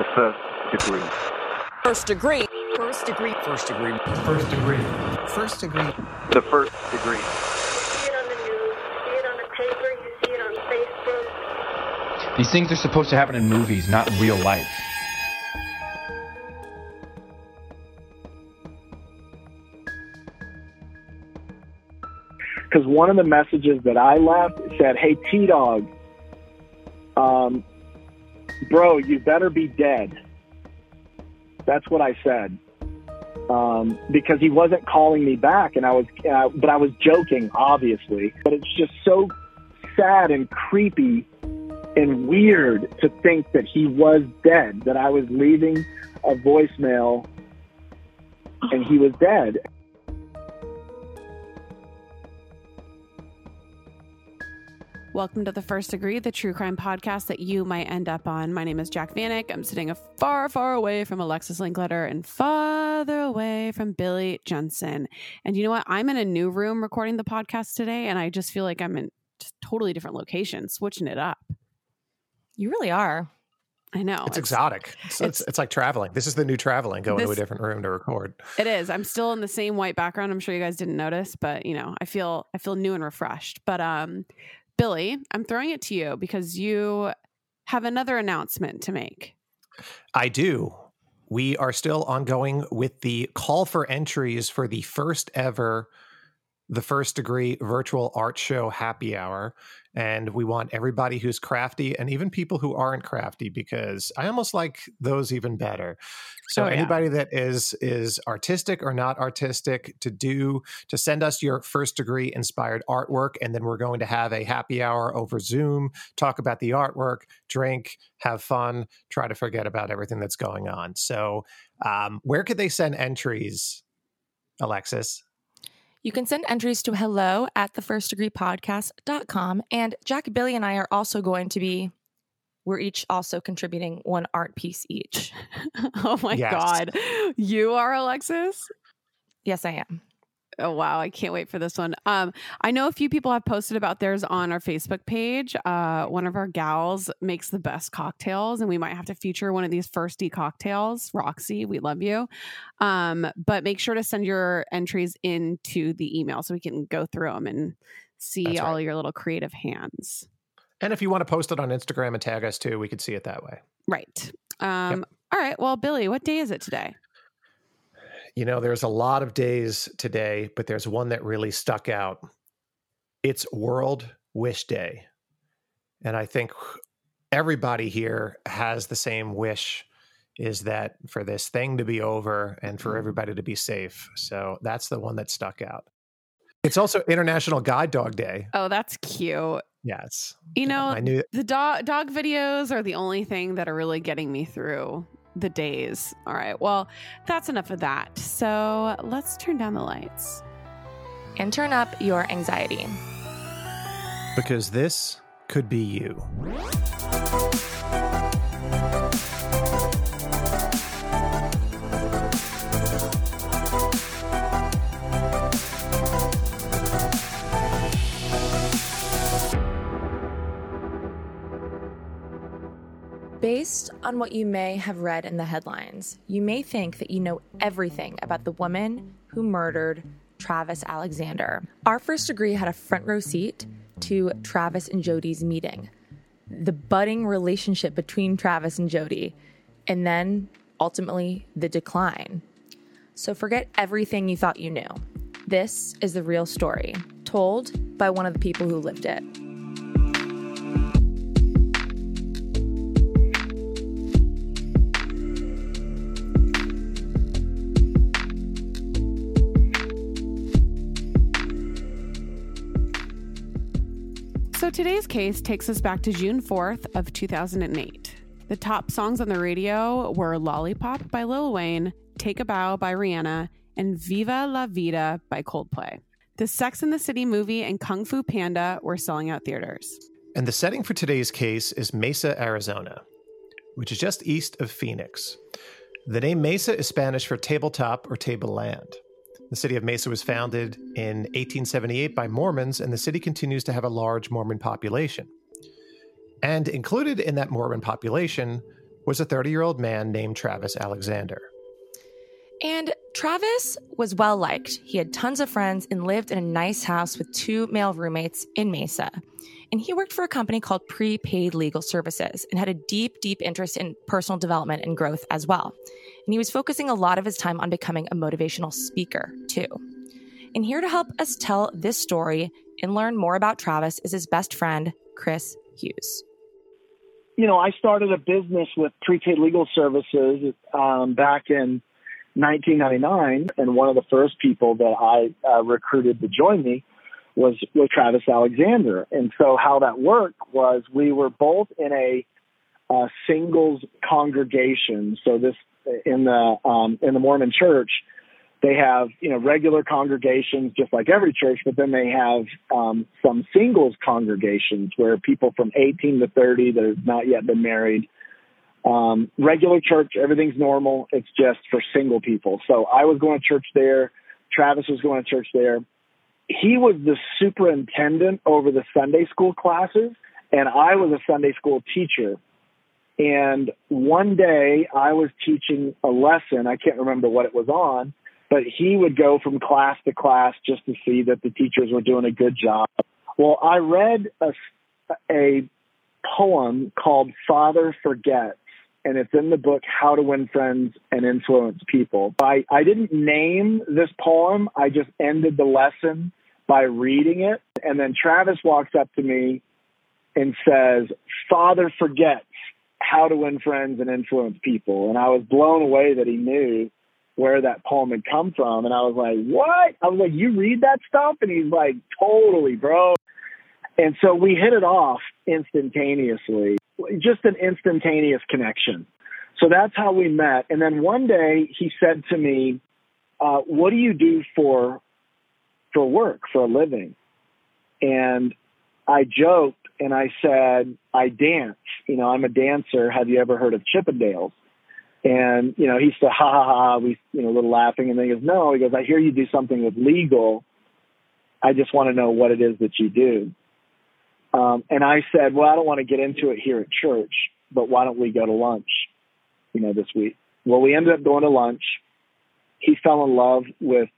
The first degree. First degree. First degree. First degree. First degree. First degree. The first degree. see it on the news, see it on the paper, you see it on Facebook. These things are supposed to happen in movies, not in real life. because one of the messages that I left said, "Hey T Dog, um, bro, you better be dead." That's what I said um, because he wasn't calling me back, and I was, uh, but I was joking, obviously. But it's just so sad and creepy and weird to think that he was dead. That I was leaving a voicemail and he was dead. Welcome to the First Degree, the true crime podcast that you might end up on. My name is Jac Vanek. I'm sitting far, far away from Alexis Linkletter and farther away from Billy Jensen. And you know what? I'm in a new room recording the podcast today, and I just feel like I'm in just totally different location, switching it up. You really are. I know. It's, exotic. So it's, it's, like traveling. This is the new traveling, going This- to a different room to record. It is. I'm still in the same white background. I'm sure you guys didn't notice, but you know, I feel I feel new and refreshed. But um Billy, I'm throwing it to you because you have another announcement to make. I do. We are still ongoing with the call for entries for the first ever the first degree virtual art show happy hour and we want everybody who's crafty and even people who aren't crafty because i almost like those even better. So Oh, yeah. anybody that is is artistic or not artistic to do to send us your first degree inspired artwork and then we're going to have a happy hour over zoom talk about the artwork drink have fun try to forget about everything that's going on. So um, where could they send entries alexis You can send entries to hello at the first degree podcast.com. And Jac, Billy, and I are also going to be, we're each also contributing one art piece each. oh my Yes. god. You are Alexis? Yes, I am. Oh wow, I can't wait for this one. Um, I know a few people have posted about theirs on our Facebook page. Uh, one of our gals makes the best cocktails, and we might have to feature one of these firsty cocktails. Roxy, we love you. Um, but make sure to send your entries into the email so we can go through them and see That's all right. your little creative hands. And if you want to post it on Instagram and tag us too, we could see it that way. Right. Um, All right. Well, Billy, what day is it today? You know, there's a lot of days today, but there's one that really stuck out. It's World Wish Day. And I think everybody here has the same wish is that for this thing to be over and for mm-hmm. everybody to be safe. So that's the one that stuck out. It's also International Guide Dog Day. Oh, that's cute. Yes. You know, I knew the dog dog videos are the only thing that are really getting me through the days. All right. Well, that's enough of that. So let's turn down the lights. And turn up your anxiety. because this could be you. Based on what you may have read in the headlines, you may think that you know everything about the woman who murdered Travis Alexander. Our first degree had a front row seat to Travis and Jodi's meeting. the budding relationship between Travis and Jodi, and then ultimately the decline. So forget everything you thought you knew. This is the real story, told by one of the people who lived it. Today's case takes us back to June 4th of 2008. The top songs on the radio were Lollipop by Lil Wayne, Take a Bow by Rihanna, and Viva La Vida by Coldplay. The Sex and the City movie and Kung Fu Panda were selling out theaters. And the setting for today's case is Mesa, Arizona, which is just east of Phoenix. The name Mesa is Spanish for tabletop or tableland. The city of Mesa was founded in 1878 by Mormons, and the city continues to have a large Mormon population. And included in that Mormon population was a 30 year old man named Travis Alexander. And Travis was well liked. He had tons of friends and lived in a nice house with two male roommates in Mesa. And he worked for a company called Prepaid Legal Services and had a deep, deep interest in personal development and growth as well. And he was focusing a lot of his time on becoming a motivational speaker, too. And here to help us tell this story and learn more about Travis is his best friend, Chris Hughes. You know, I started a business with Prepaid Legal Services um, back in 1999, and one of the first people that I uh, recruited to join me was was Travis Alexander. And so how that worked was we were both in a uh, singles congregation. So this in the um, in the Mormon Church, they have you know regular congregations just like every church, but then they have um, some singles congregations where people from 18 to 30 that have not yet been married. Um, regular church, everything's normal. It's just for single people. So I was going to church there. Travis was going to church there. He was the superintendent over the Sunday school classes, and I was a Sunday school teacher. And one day I was teaching a lesson. I can't remember what it was on, but he would go from class to class just to see that the teachers were doing a good job. Well, I read a, a poem called Father Forgets, and it's in the book How to Win Friends and Influence People. I, I didn't name this poem. I just ended the lesson by reading it. And then Travis walks up to me and says, Father Forgets how to win friends and influence people. And I was blown away that he knew where that poem had come from. And I was like, what? I was like, you read that stuff? And he's like, totally, bro. And so we hit it off instantaneously, just an instantaneous connection. So that's how we met. And then one day he said to me, uh, what do you do for, for work, for a living? And I joked and I said, I dance. You know, I'm a dancer. Have you ever heard of Chippendales? And, you know, he said, ha ha ha, we, you know, a little laughing. And then he goes, no, he goes, I hear you do something with legal. I just want to know what it is that you do. Um, and I said, well, I don't want to get into it here at church, but why don't we go to lunch, you know, this week? Well, we ended up going to lunch. He fell in love with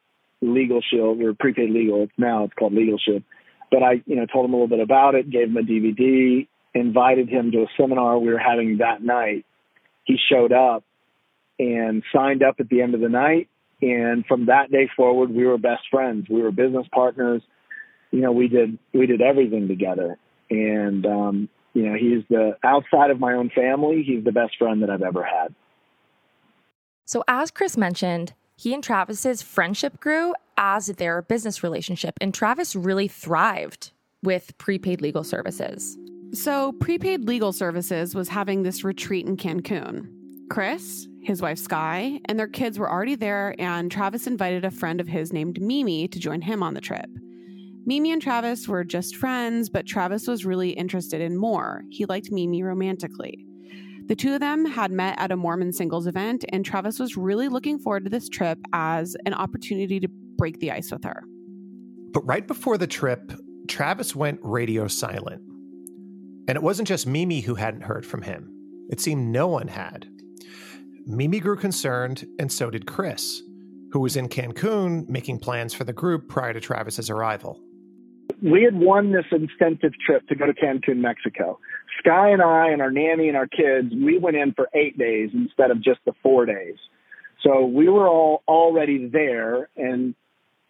Legal Shield or prepaid legal. It's now it's called Legal Shield. But I, you know, told him a little bit about it, gave him a DVD, invited him to a seminar we were having that night. He showed up and signed up at the end of the night. And from that day forward, we were best friends. We were business partners. You know, we did we did everything together. And um, you know, he's the outside of my own family, he's the best friend that I've ever had. So, as Chris mentioned, he and Travis's friendship grew as their business relationship, and Travis really thrived with prepaid legal services. So, Prepaid Legal Services was having this retreat in Cancun. Chris, his wife Sky, and their kids were already there, and Travis invited a friend of his named Mimi to join him on the trip. Mimi and Travis were just friends, but Travis was really interested in more. He liked Mimi romantically. The two of them had met at a Mormon singles event, and Travis was really looking forward to this trip as an opportunity to break the ice with her. But right before the trip, Travis went radio silent. And it wasn't just Mimi who hadn't heard from him, it seemed no one had. Mimi grew concerned, and so did Chris, who was in Cancun making plans for the group prior to Travis's arrival. We had won this incentive trip to go to Cancun, Mexico, Sky and I and our nanny and our kids, we went in for eight days instead of just the four days. So we were all already there, and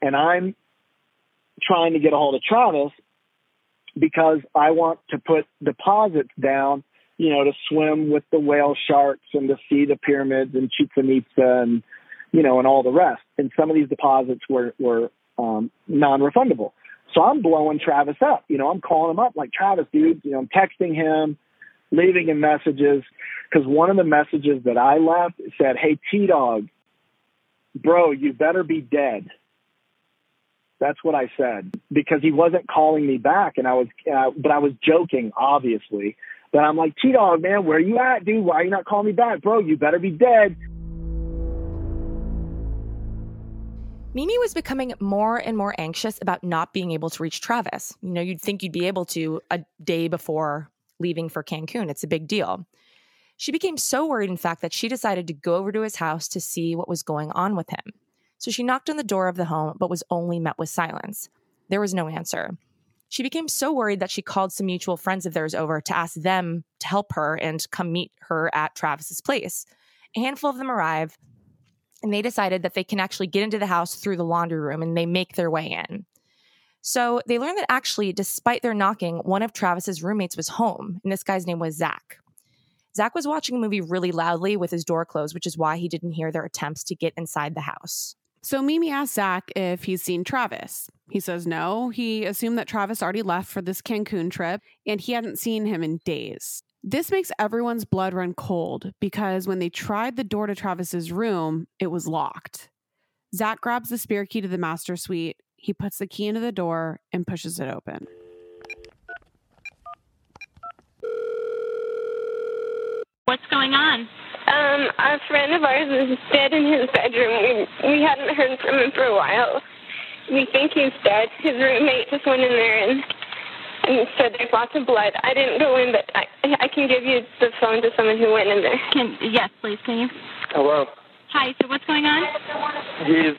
and I'm trying to get a hold of Travis because I want to put deposits down, you know, to swim with the whale sharks and to see the pyramids and Chichen Itza and you know and all the rest. And some of these deposits were were um, non-refundable. So I'm blowing Travis up. You know, I'm calling him up like Travis, dude. You know, I'm texting him, leaving him messages because one of the messages that I left said, "Hey T Dog, bro, you better be dead." That's what I said because he wasn't calling me back, and I was, uh, but I was joking, obviously. But I'm like, T Dog, man, where you at, dude? Why are you not calling me back, bro? You better be dead. Mimi was becoming more and more anxious about not being able to reach Travis. You know, you'd think you'd be able to a day before leaving for Cancun. It's a big deal. She became so worried, in fact, that she decided to go over to his house to see what was going on with him. So she knocked on the door of the home, but was only met with silence. There was no answer. She became so worried that she called some mutual friends of theirs over to ask them to help her and come meet her at Travis's place. A handful of them arrive, and they decided that they can actually get into the house through the laundry room and they make their way in. So they learned that actually, despite their knocking, one of Travis's roommates was home, and this guy's name was Zach. Zach was watching a movie really loudly with his door closed, which is why he didn't hear their attempts to get inside the house. So Mimi asks Zach if he's seen Travis. He says no. He assumed that Travis already left for this Cancun trip and he hadn't seen him in days. This makes everyone's blood run cold because when they tried the door to Travis's room, it was locked. Zach grabs the spare key to the master suite. He puts the key into the door and pushes it open. What's going on? Um, a friend of ours is dead in his bedroom. We we hadn't heard from him for a while. We think he's dead. His roommate just went in there and and said there's lots of blood. I didn't go in, but I I can give you the phone to someone who went in there. Can yes, please, can you? Hello. Hi. So what's going on? He's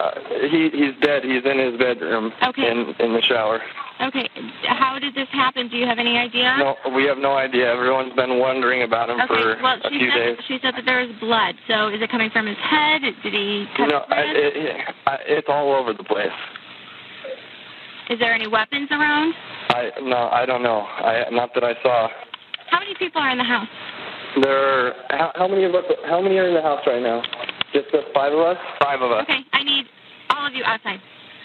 uh, he he's dead. He's in his bedroom Okay. in in the shower. Okay. How did this happen? Do you have any idea? No, we have no idea. Everyone's been wondering about him Okay. for well, a few said days. she said that there was blood. So is it coming from his head? Did he cut No, his I, it, it, I, it's all over the place. Is there any weapons around? I no, I don't know. I not that I saw. How many people are in the house? There. How, how many of us? How many are in the house right now? Just the five of us. Five of us. Okay. I need all of you outside.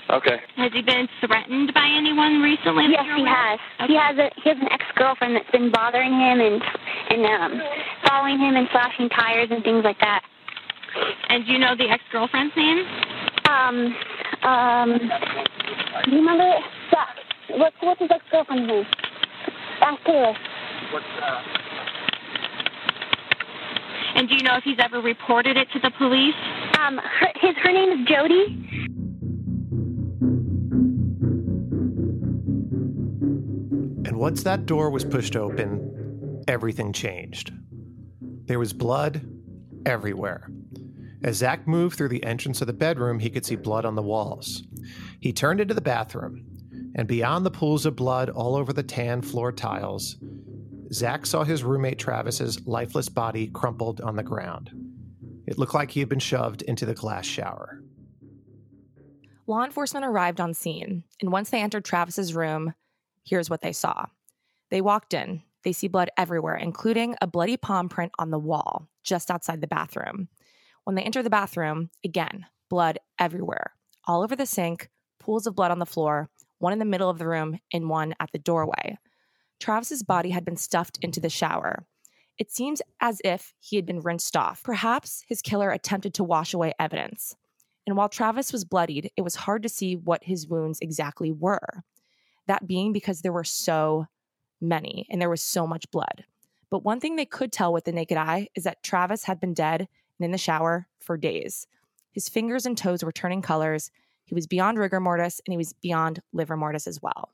Okay. Has he been threatened by anyone recently? Yes, he aware has. of? He has a he has an ex girlfriend that's been bothering him and and um following him and slashing tires and things like that. And do you know the ex girlfriend's name? Um um do you remember it? Yeah. What's what's his ex girlfriend's name? Ask Taylor. And do you know if he's ever reported it to the police? Um her his her name is Jodi. And once that door was pushed open, everything changed. There was blood everywhere. As Zach moved through the entrance of the bedroom, he could see blood on the walls. He turned into the bathroom, and beyond the pools of blood all over the tan floor tiles, Zach saw his roommate Travis's lifeless body crumpled on the ground. It looked like he had been shoved into the glass shower. Law enforcement arrived on scene, and once they entered Travis's room, here's what they saw. They walked in. They see blood everywhere, including a bloody palm print on the wall just outside the bathroom. When they enter the bathroom, again, blood everywhere, all over the sink, pools of blood on the floor, one in the middle of the room, and one at the doorway. Travis's body had been stuffed into the shower. It seems as if he had been rinsed off. Perhaps his killer attempted to wash away evidence. And while Travis was bloodied, it was hard to see what his wounds exactly were. That being because there were so many and there was so much blood. But one thing they could tell with the naked eye is that Travis had been dead and in the shower for days. His fingers and toes were turning colors. He was beyond rigor mortis and he was beyond livor mortis as well.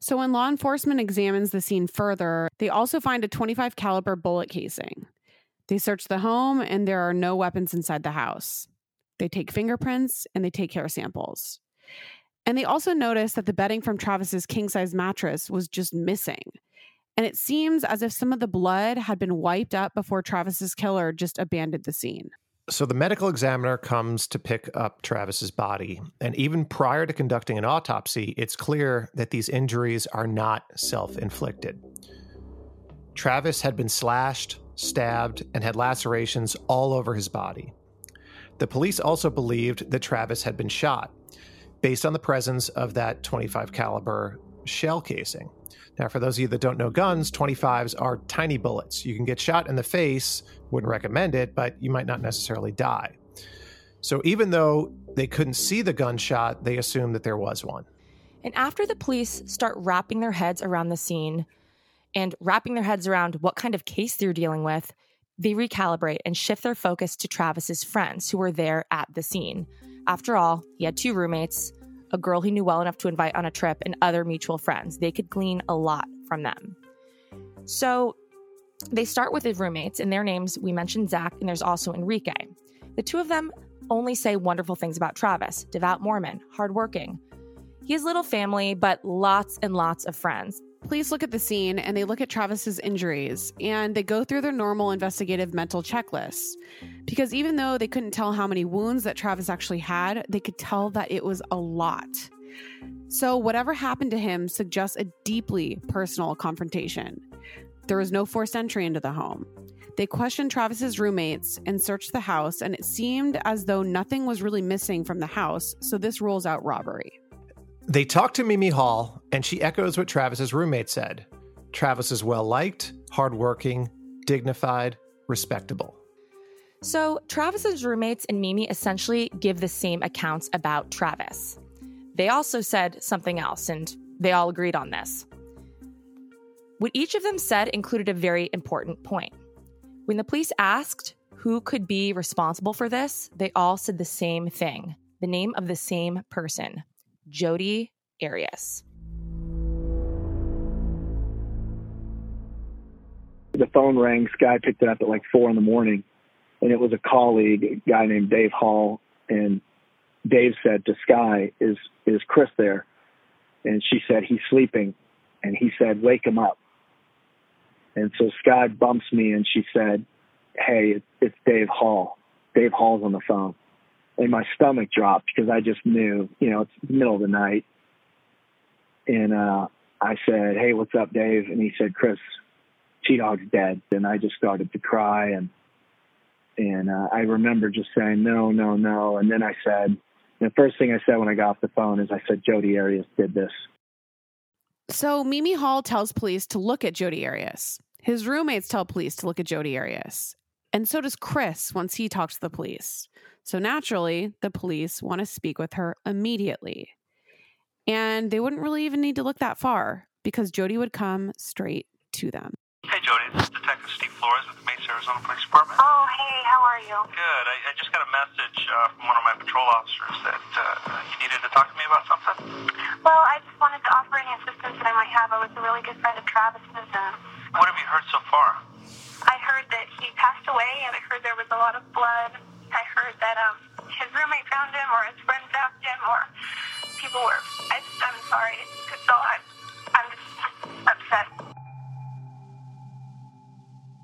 So when law enforcement examines the scene further, they also find a 25 caliber bullet casing. They search the home and there are no weapons inside the house. They take fingerprints and they take hair samples. And they also notice that the bedding from Travis's king size mattress was just missing. And it seems as if some of the blood had been wiped up before Travis's killer just abandoned the scene. So the medical examiner comes to pick up Travis's body. And even prior to conducting an autopsy, it's clear that these injuries are not self inflicted. Travis had been slashed, stabbed, and had lacerations all over his body. The police also believed that Travis had been shot based on the presence of that 25 caliber shell casing. Now, for those of you that don't know guns, 25s are tiny bullets. You can get shot in the face, wouldn't recommend it, but you might not necessarily die. So even though they couldn't see the gunshot, they assumed that there was one. And after the police start wrapping their heads around the scene and wrapping their heads around what kind of case they're dealing with, they recalibrate and shift their focus to Travis's friends who were there at the scene. After all, he had two roommates, a girl he knew well enough to invite on a trip, and other mutual friends. They could glean a lot from them. So they start with his roommates, and their names we mentioned Zach, and there's also Enrique. The two of them only say wonderful things about Travis devout Mormon, hardworking. He has little family, but lots and lots of friends. Police look at the scene and they look at Travis's injuries and they go through their normal investigative mental checklists. Because even though they couldn't tell how many wounds that Travis actually had, they could tell that it was a lot. So, whatever happened to him suggests a deeply personal confrontation. There was no forced entry into the home. They questioned Travis's roommates and searched the house, and it seemed as though nothing was really missing from the house, so this rules out robbery. They talk to Mimi Hall, and she echoes what Travis's roommate said. Travis is well liked, hardworking, dignified, respectable. So, Travis's roommates and Mimi essentially give the same accounts about Travis. They also said something else, and they all agreed on this. What each of them said included a very important point. When the police asked who could be responsible for this, they all said the same thing the name of the same person Jodi Arias. The phone rang. Sky picked it up at like four in the morning, and it was a colleague, a guy named Dave Hall. And Dave said to Sky, "Is is Chris there?" And she said, "He's sleeping." And he said, "Wake him up." And so Sky bumps me, and she said, "Hey, it's Dave Hall. Dave Hall's on the phone." And my stomach dropped because I just knew, you know, it's the middle of the night. And uh, I said, "Hey, what's up, Dave?" And he said, "Chris, T Dog's dead." And I just started to cry, and and uh, I remember just saying, "No, no, no." And then I said, the first thing I said when I got off the phone is, I said, Jodi Arias did this." So Mimi Hall tells police to look at Jodi Arias. His roommates tell police to look at Jodi Arias. And so does Chris once he talks to the police. So naturally, the police want to speak with her immediately. And they wouldn't really even need to look that far because Jodi would come straight to them. Hey, Jodi, this is Detective Steve Flores with the Mesa, Arizona Police Department. Oh, hey, how are you? Good. I, I just got a message uh, from one of my patrol officers that uh, you needed to talk to me about something. Well, I just wanted to offer any assistance that I might have. I was a really good friend of Travis's. And What have you heard so far? I heard that he passed away, and I heard there was a lot of blood. I heard that um, his roommate found him, or his friend found him, or people were. I, I'm sorry. So I'm, I'm just upset.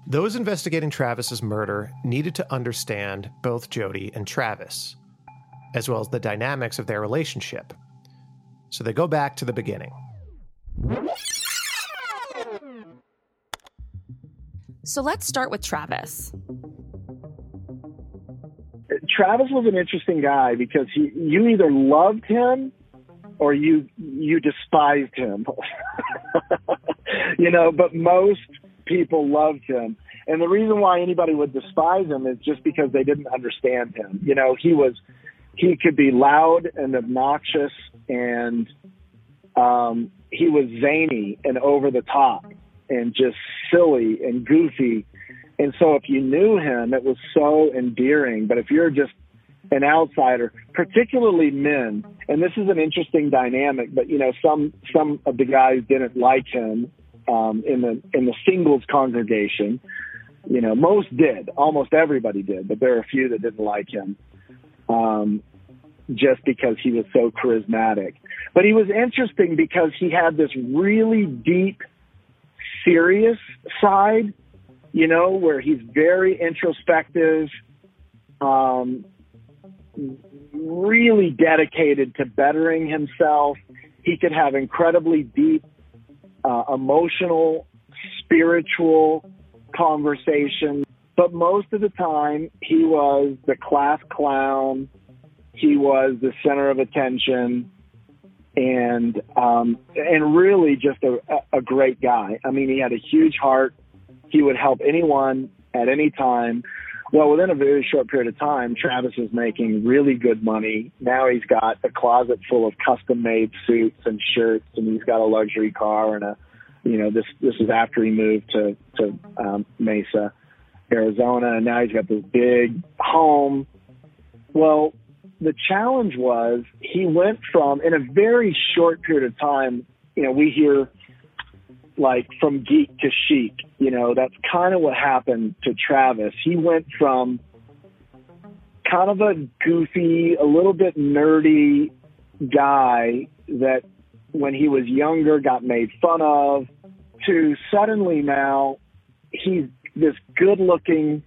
Those investigating Travis's murder needed to understand both Jodi and Travis, as well as the dynamics of their relationship. So they go back to the beginning. So let's start with Travis. Travis was an interesting guy because he, you either loved him or you you despised him. you know, but most people loved him. And the reason why anybody would despise him is just because they didn't understand him. You know, he was he could be loud and obnoxious and um he was zany and over the top and just silly and goofy. And so if you knew him, it was so endearing. But if you're just an outsider, particularly men, and this is an interesting dynamic, but you know, some some of the guys didn't like him um, in the in the singles congregation. You know, most did, almost everybody did, but there are a few that didn't like him. Um, just because he was so charismatic. But he was interesting because he had this really deep, serious side, you know, where he's very introspective, um, really dedicated to bettering himself. He could have incredibly deep, uh, emotional, spiritual conversations. But most of the time, he was the class clown. He was the center of attention, and um, and really just a, a great guy. I mean, he had a huge heart. He would help anyone at any time. Well, within a very short period of time, Travis is making really good money. Now he's got a closet full of custom made suits and shirts, and he's got a luxury car and a, you know, this this is after he moved to to um, Mesa, Arizona, and now he's got this big home. Well, the challenge was he went from in a very short period of time. You know, we hear like from geek to chic. You know, that's kind of what happened to Travis. He went from kind of a goofy, a little bit nerdy guy that when he was younger got made fun of to suddenly now he's this good looking,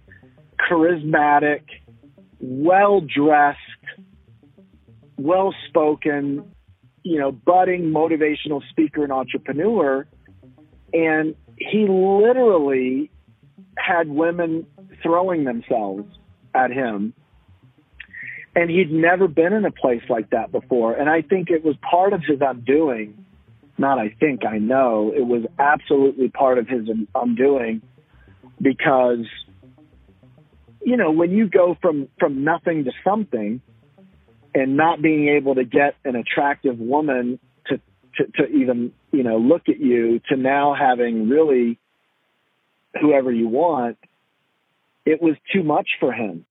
charismatic, well dressed, well spoken, you know, budding motivational speaker and entrepreneur and he literally had women throwing themselves at him. And he'd never been in a place like that before. And I think it was part of his undoing. Not I think, I know. It was absolutely part of his undoing because, you know, when you go from, from nothing to something and not being able to get an attractive woman to, to, to even you know, look at you to now having really whoever you want, it was too much for him.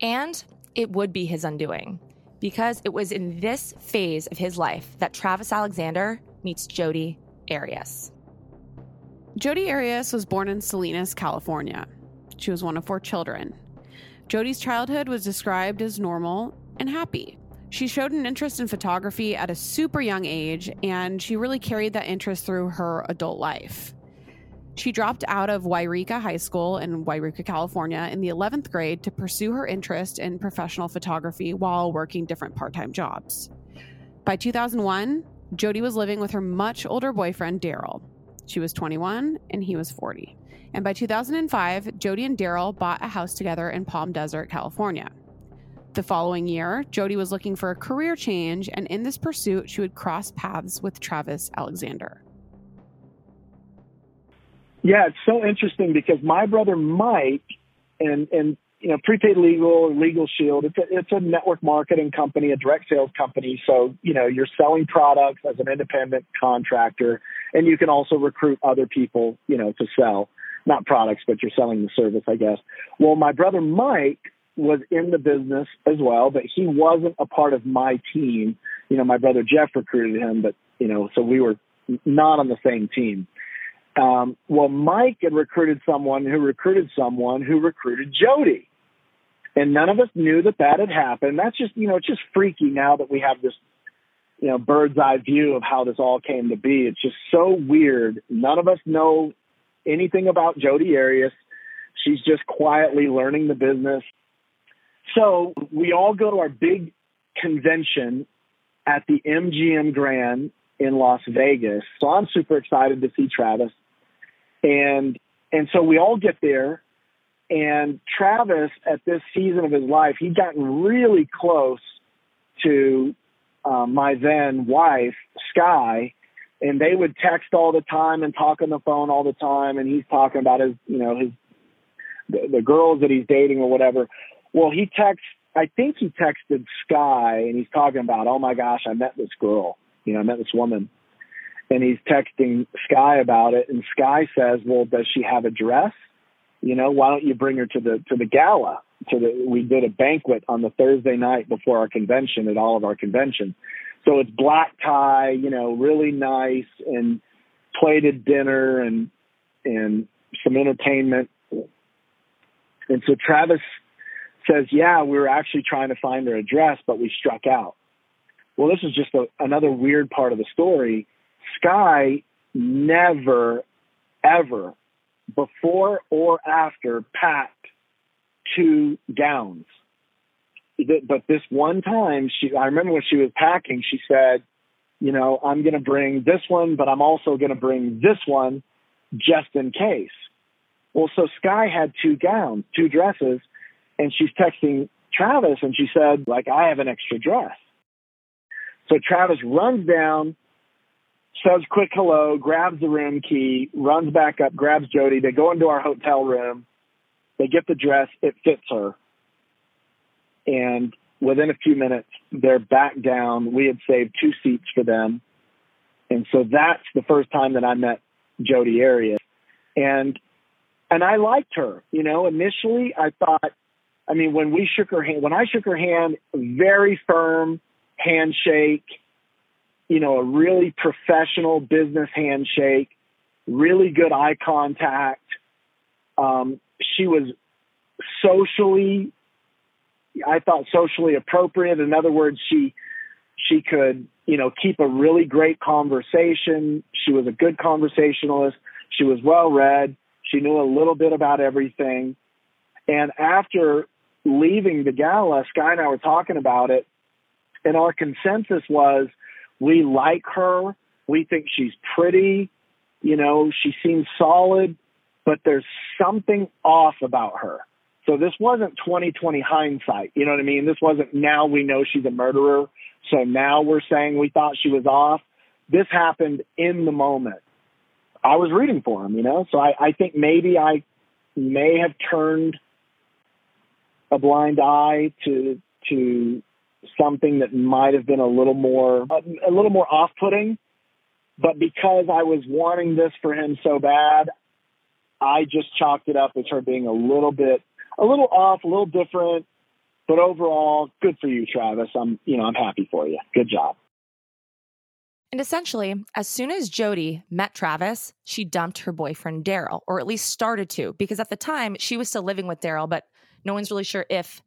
And it would be his undoing because it was in this phase of his life that Travis Alexander meets Jodi Arias. Jodi Arias was born in Salinas, California. She was one of four children. Jodi's childhood was described as normal and happy. She showed an interest in photography at a super young age, and she really carried that interest through her adult life. She dropped out of Yreka High School in Yreka, California in the 11th grade to pursue her interest in professional photography while working different part time jobs. By 2001, Jodi was living with her much older boyfriend, Daryl. She was 21 and he was 40. And by 2005, Jodi and Daryl bought a house together in Palm Desert, California. The following year, Jodi was looking for a career change, and in this pursuit, she would cross paths with Travis Alexander. Yeah, it's so interesting because my brother Mike and and you know prepaid legal or legal shield it's a it's a network marketing company a direct sales company so you know you're selling products as an independent contractor and you can also recruit other people you know to sell not products but you're selling the service i guess well my brother mike was in the business as well, but he wasn't a part of my team. You know, my brother Jeff recruited him, but you know, so we were not on the same team. Um, well, Mike had recruited someone who recruited someone who recruited Jodi, And none of us knew that that had happened. That's just, you know, it's just freaky now that we have this, you know, bird's eye view of how this all came to be. It's just so weird. None of us know anything about Jodi Arias. She's just quietly learning the business. So we all go to our big convention at the MGM Grand in Las Vegas. So I'm super excited to see Travis. And and so we all get there and Travis at this season of his life, he'd gotten really close to uh, my then wife, Sky, and they would text all the time and talk on the phone all the time and he's talking about his you know his the, the girls that he's dating or whatever well, he texts, I think he texted Sky and he's talking about, oh my gosh, I met this girl. You know, I met this woman. And he's texting Sky about it. And Sky says, well, does she have a dress? You know, why don't you bring her to the, to the gala? To the, we did a banquet on the Thursday night before our convention at all of our conventions. So it's black tie, you know, really nice and plated dinner and, and some entertainment. And so Travis says, Yeah, we were actually trying to find her address, but we struck out. Well, this is just a, another weird part of the story. Sky never, ever, before or after, packed two gowns. But this one time, she I remember when she was packing, she said, "You know, I'm going to bring this one, but I'm also going to bring this one, just in case." Well, so Sky had two gowns, two dresses, and she's texting Travis, and she said, "Like I have an extra dress." So Travis runs down, says quick hello, grabs the room key, runs back up, grabs Jodi. They go into our hotel room. They get the dress. It fits her. And within a few minutes, they're back down. We had saved two seats for them. And so that's the first time that I met Jodi Arias. And and I liked her. You know, initially I thought I mean, when we shook her hand when I shook her hand, very firm handshake, you know, a really professional business handshake, really good eye contact. Um, she was socially I thought socially appropriate. In other words, she she could, you know, keep a really great conversation. She was a good conversationalist. She was well read. She knew a little bit about everything. And after leaving the gala, Sky and I were talking about it, and our consensus was we like her. We think she's pretty. You know, she seems solid, but there's something off about her. So this wasn't 2020 hindsight. You know what I mean? This wasn't now we know she's a murderer. So now we're saying we thought she was off. This happened in the moment. I was rooting for him, you know? So I, I think maybe I may have turned a blind eye to, to something that might have been a little more, a, a little more off putting. But because I was wanting this for him so bad, I just chalked it up as her being a little bit a little off, a little different, but overall, good for you, Travis. I'm, you know, I'm happy for you. Good job. And essentially, as soon as Jodi met Travis, she dumped her boyfriend Daryl, or at least started to, because at the time she was still living with Daryl, but no one's really sure if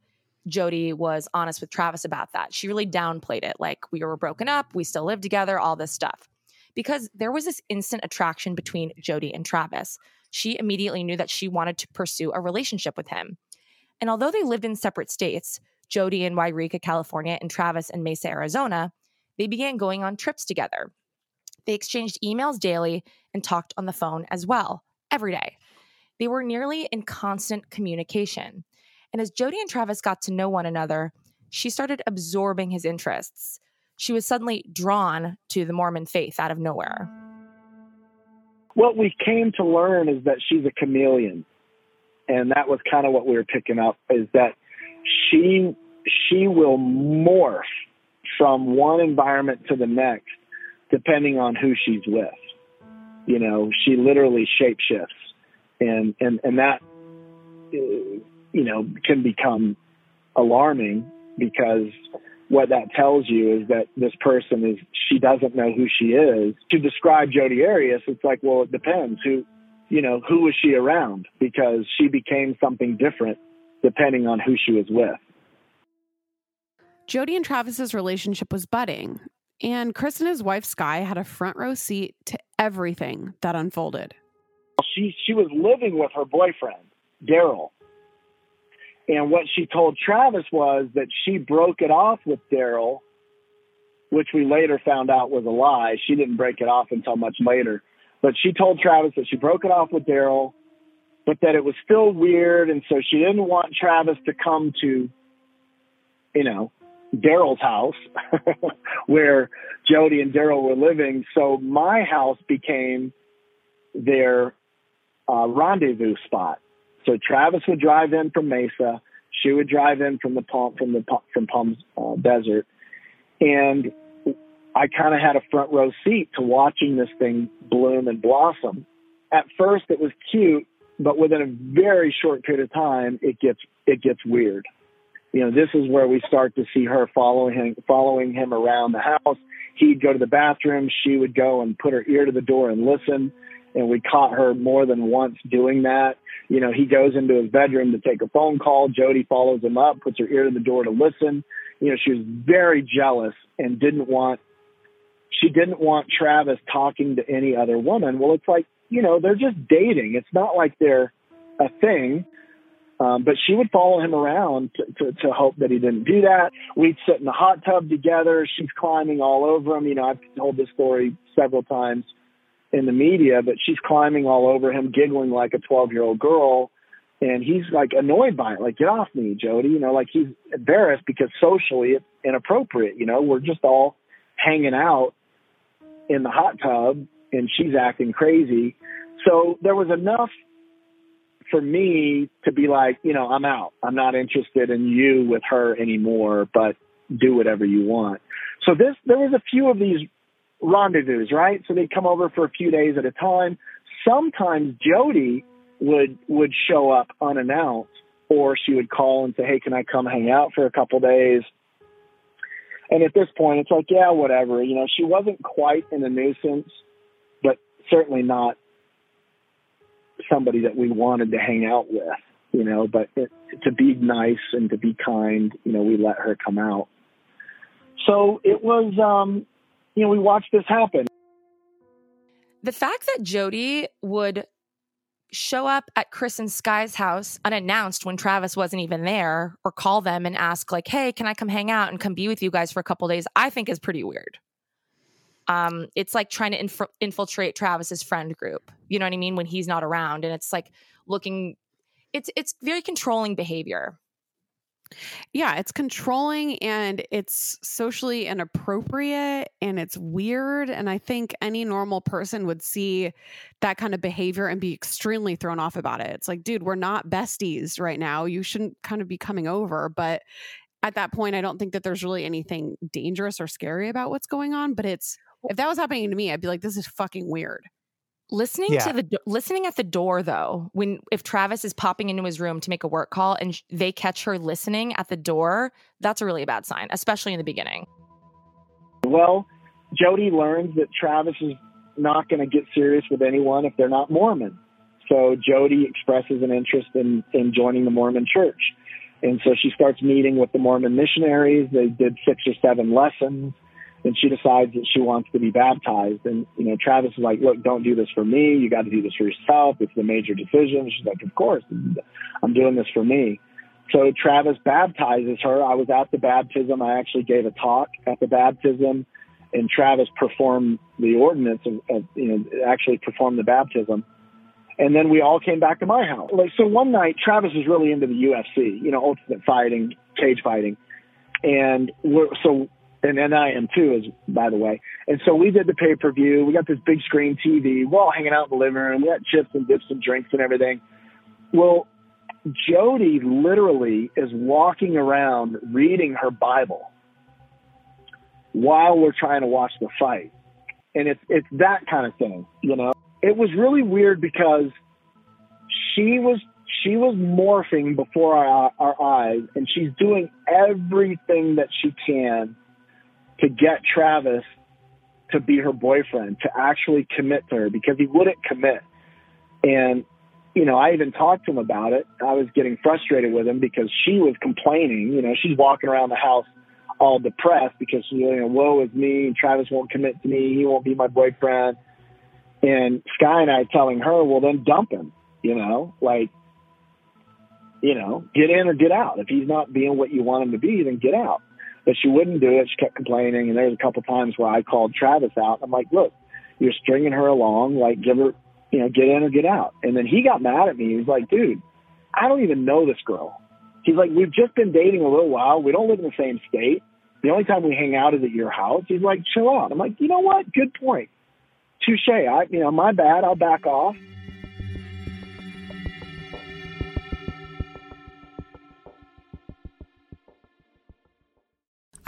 Jodi was honest with Travis about that. She really downplayed it, like we were broken up, we still live together, all this stuff. Because there was this instant attraction between Jodi and Travis she immediately knew that she wanted to pursue a relationship with him. And although they lived in separate states, Jodi in Yreka, California, and Travis in Mesa, Arizona, they began going on trips together. They exchanged emails daily and talked on the phone as well, every day. They were nearly in constant communication. And as Jodi and Travis got to know one another, she started absorbing his interests. She was suddenly drawn to the Mormon faith out of nowhere. What we came to learn is that she's a chameleon. And that was kind of what we were picking up is that she she will morph from one environment to the next depending on who she's with. You know she literally shapeshifts. And and and that uh, you know can become alarming because what that tells you is that this person is she doesn't know who she is. To describe Jodi Arias, it's like, well, it depends who you know, who was she around? Because she became something different depending on who she was with. Jodi and Travis's relationship was budding, and Chris and his wife Sky had a front row seat to everything that unfolded. She she was living with her boyfriend, Daryl, and what she told Travis was that she broke it off with Daryl, which we later found out was a lie. She didn't break it off until much later. But she told Travis that she broke it off with Daryl, but that it was still weird. And so she didn't want Travis to come to, you know, Daryl's house where Jodi and Daryl were living. So my house became their uh, rendezvous spot. So Travis would drive in from Mesa. She would drive in from the Palm from the from uh, Desert, and I kind of had a front row seat to watching this thing bloom and blossom. At first, it was cute, but within a very short period of time, it gets it gets weird. You know, this is where we start to see her following him, following him around the house. He'd go to the bathroom. She would go and put her ear to the door and listen. And we caught her more than once doing that. You know, he goes into his bedroom to take a phone call. Jodi follows him up, puts her ear to the door to listen. You know, she was very jealous and didn't want she didn't want Travis talking to any other woman. Well, it's like, you know, they're just dating. It's not like they're a thing. Um, but she would follow him around to, to, to hope that he didn't do that. We'd sit in the hot tub together. She's climbing all over him. You know, I've told this story several times in the media, but she's climbing all over him, giggling like a 12 year old girl. And he's like annoyed by it. Like, get off me, Jodi. You know, like he's embarrassed because socially it's inappropriate. You know, we're just all hanging out in the hot tub and she's acting crazy. So there was enough for me to be like, you know, I'm out. I'm not interested in you with her anymore, but do whatever you want. So this, there was a few of these rendezvous, right? So they'd come over for a few days at a time. Sometimes Jodi would, would show up unannounced or she would call and say, Hey, can I come hang out for a couple days? And at this point, it's like, yeah, whatever. You know, she wasn't quite in a nuisance, but certainly not somebody that we wanted to hang out with, you know, but it, to be nice and to be kind, you know, we let her come out. So it was, um, you know, we watched this happen. The fact that Jodi would show up at Chris and Sky's house unannounced when Travis wasn't even there or call them and ask like, "Hey, can I come hang out and come be with you guys for a couple days?" I think is pretty weird. Um, it's like trying to inf- infiltrate Travis's friend group. You know what I mean? When he's not around, and it's like looking. It's it's very controlling behavior. Yeah, it's controlling and it's socially inappropriate and it's weird. And I think any normal person would see that kind of behavior and be extremely thrown off about it. It's like, dude, we're not besties right now. You shouldn't kind of be coming over. But at that point, I don't think that there's really anything dangerous or scary about what's going on. But it's, if that was happening to me, I'd be like, this is fucking weird. Listening Yeah. to the listening at the door though, when if Travis is popping into his room to make a work call and sh- they catch her listening at the door, that's a really bad sign, especially in the beginning. Well, Jodi learns that Travis is not going to get serious with anyone if they're not Mormon. So Jodi expresses an interest in, in joining the Mormon church. And so she starts meeting with the Mormon missionaries. They did six or seven lessons. And she decides that she wants to be baptized. And, you know, Travis is like, look, don't do this for me. You got to do this for yourself. It's a major decision. She's like, of course, I'm doing this for me. So Travis baptizes her. I was at the baptism. I actually gave a talk at the baptism, and Travis performed the ordinance of, of you know, actually performed the baptism. And then we all came back to my house. Like so, one night Travis was really into the UFC, you know, ultimate fighting, cage fighting, and we're, so and and I am too, as by the way. And so we did the pay per view. We got this big screen TV. We're all hanging out in the living room. We got chips and dips and drinks and everything. Well, Jodi literally is walking around reading her Bible while we're trying to watch the fight. And it's it's that kind of thing, you know. It was really weird because she was she was morphing before our our eyes and she's doing everything that she can to get Travis to be her boyfriend, to actually commit to her because he wouldn't commit. And you know, I even talked to him about it. I was getting frustrated with him because she was complaining. You know, she's walking around the house all depressed because you know, woe is me. Travis won't commit to me. He won't be my boyfriend. And Sky and I telling her, well, then dump him. You know, like, you know, get in or get out. If he's not being what you want him to be, then get out. But she wouldn't do it. She kept complaining. And there was a couple times where I called Travis out. I'm like, look, you're stringing her along. Like, give her, you know, get in or get out. And then he got mad at me. He was like, dude, I don't even know this girl. He's like, we've just been dating a little while. We don't live in the same state. The only time we hang out is at your house. He's like, chill out. I'm like, you know what? Good point. Touche. I, you know, my bad. I'll back off.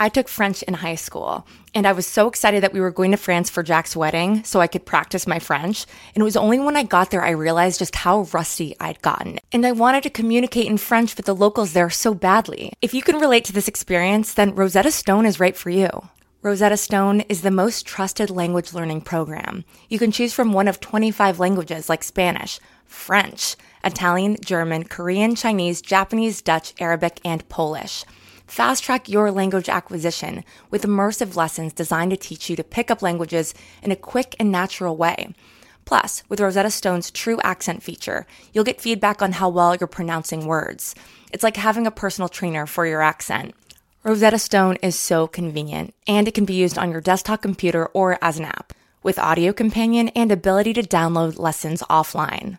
I took French in high school, and I was so excited that we were going to France for Jac's wedding so I could practice my French. And it was only when I got there I realized just how rusty I'd gotten. And I wanted to communicate in French with the locals there so badly. If you can relate to this experience, then Rosetta Stone is right for you. Rosetta Stone is the most trusted language learning program. You can choose from one of 25 languages like Spanish, French, Italian, German, Korean, Chinese, Japanese, Dutch, Arabic, and Polish. Fast track your language acquisition with immersive lessons designed to teach you to pick up languages in a quick and natural way. Plus, with Rosetta Stone's true accent feature, you'll get feedback on how well you're pronouncing words. It's like having a personal trainer for your accent. Rosetta Stone is so convenient, and it can be used on your desktop computer or as an app, with audio companion and ability to download lessons offline.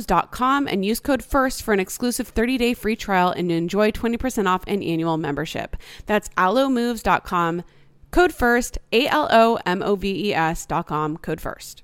alomoves.com and use code FIRST for an exclusive 30-day free trial and enjoy 20% off an annual membership. That's alomoves.com, code FIRST, A-L-O-M-O-V-E-S dot com, code FIRST.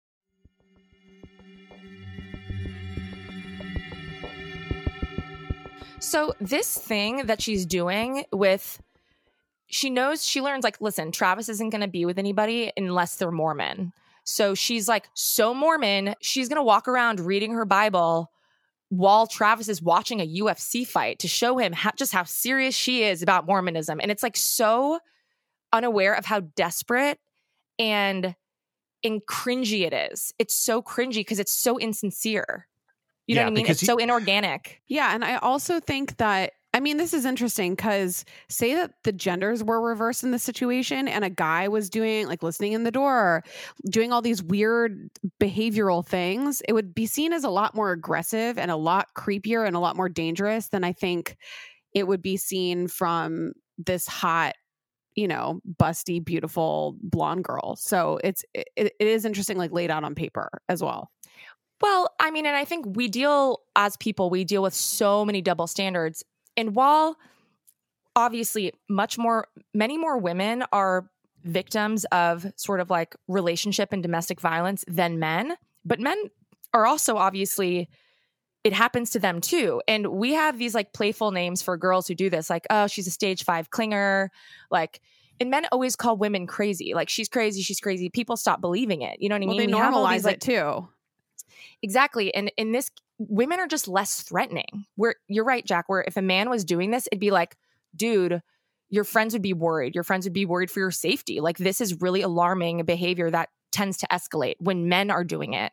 So this thing that she's doing with she knows she learns like listen, Travis isn't going to be with anybody unless they're Mormon. So she's like so Mormon, she's going to walk around reading her Bible while Travis is watching a UFC fight to show him how, just how serious she is about Mormonism. And it's like so unaware of how desperate and and cringy it is. It's so cringy because it's so insincere. You know Yeah, what I mean? It's he- so inorganic. Yeah, and I also think that I mean this is interesting because say that the genders were reversed in the situation and a guy was doing like listening in the door, doing all these weird behavioral things, it would be seen as a lot more aggressive and a lot creepier and a lot more dangerous than I think it would be seen from this hot you know busty beautiful blonde girl so it's it, it is interesting like laid out on paper as well Well, I mean, and I think we deal as people, we deal with so many double standards. And while obviously much more, many more women are victims of sort of like relationship and domestic violence than men, but men are also obviously, it happens to them too. And we have these like playful names for girls who do this, like, oh, she's a stage five clinger. Like, and men always call women crazy. Like she's crazy, she's crazy. People stop believing it. You know what I Well, mean? they We normalize these, like, it too. Exactly. And in this, women are just less threatening. Where you're right, Jac, where if a man was doing this, it'd be like, dude, your friends would be worried. Your friends would be worried for your safety. Like this is really alarming behavior that tends to escalate when men are doing it.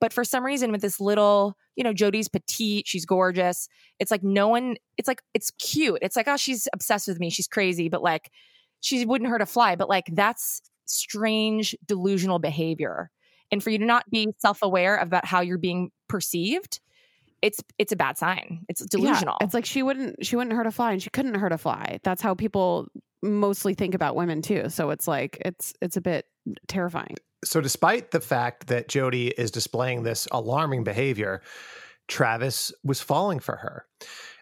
But for some reason, with this little, you know, Jodi's petite, she's gorgeous. It's like no one, it's like, it's cute. It's like, oh, she's obsessed with me. She's crazy. But like, she wouldn't hurt a fly. But like, that's strange, delusional behavior. And for you to not be self aware about how you're being perceived, it's it's a bad sign. It's delusional. Yeah, it's like she wouldn't she wouldn't hurt a fly and she couldn't hurt a fly. That's how people mostly think about women too. So it's like it's it's a bit terrifying. So, despite the fact that Jodi is displaying this alarming behavior, Travis was falling for her.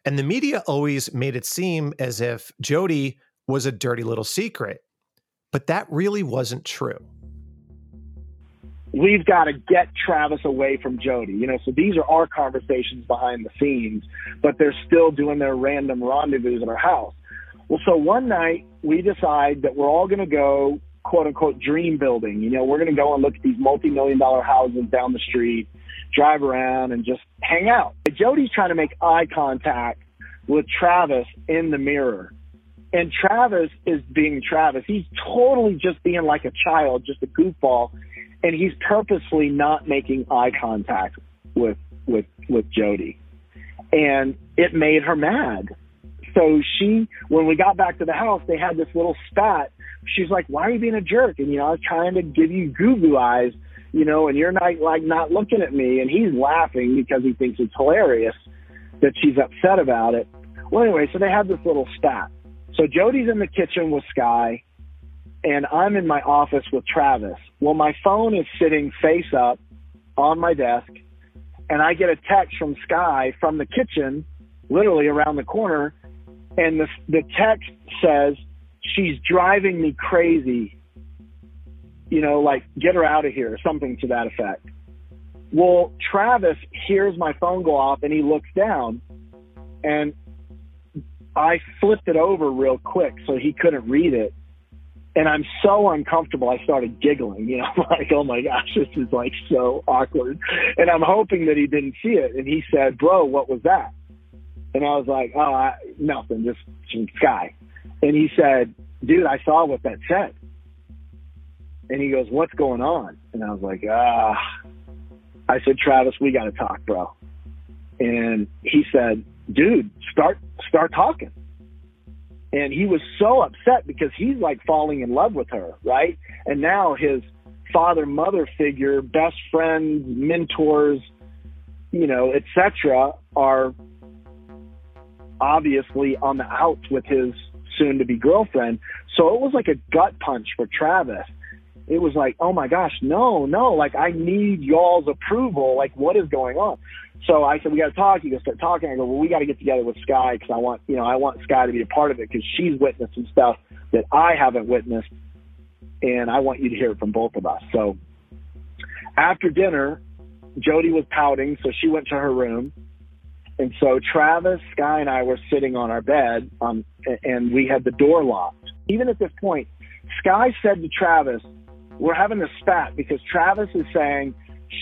And the media always made it seem as if Jodi was a dirty little secret. But that really wasn't true. We've got to get Travis away from Jodi. You know, so these are our conversations behind the scenes, but they're still doing their random rendezvous at our house. Well, so one night we decide that we're all going to go, quote unquote, dream building. You know, we're going to go and look at these multi million dollar houses down the street, drive around, and just hang out. Jodi's trying to make eye contact with Travis in the mirror. And Travis is being Travis. He's totally just being like a child, just a goofball and he's purposely not making eye contact with with with Jodi, and it made her mad. So she, when we got back to the house, they had this little spat. She's like, "Why are you being a jerk?" And you know, I was trying to give you goo goo eyes, you know, and you're not like not looking at me, and he's laughing because he thinks it's hilarious that she's upset about it. Well, anyway, so they had this little spat. So Jodi's in the kitchen with Sky and I'm in my office with Travis. Well, my phone is sitting face up on my desk, and I get a text from Sky from the kitchen, literally around the corner, and the the text says she's driving me crazy. You know, like get her out of here, something to that effect. Well, Travis hears my phone go off and he looks down, and I flipped it over real quick so he couldn't read it and I'm so uncomfortable. I started giggling, you know, like, oh my gosh, this is like so awkward. And I'm hoping that he didn't see it. And he said, bro, what was that? And I was like, oh, I, nothing, just some sky. And he said, dude, I saw what that said. And he goes, what's going on? And I was like, ah. I said, Travis, we got to talk, bro. And he said, dude, start start talking and he was so upset because he's like falling in love with her, right? And now his father mother figure, best friends, mentors, you know, etc., are obviously on the outs with his soon to be girlfriend. So it was like a gut punch for Travis. It was like, oh my gosh, no, no, like I need y'all's approval. Like, what is going on? So I said, we got to talk. You got to start talking. I go, well, we got to get together with Sky because I want, you know, I want Sky to be a part of it because she's witnessed some stuff that I haven't witnessed, and I want you to hear it from both of us. So after dinner, Jodi was pouting, so she went to her room, and so Travis, Sky, and I were sitting on our bed, um, and we had the door locked. Even at this point, Sky said to Travis, "We're having a spat because Travis is saying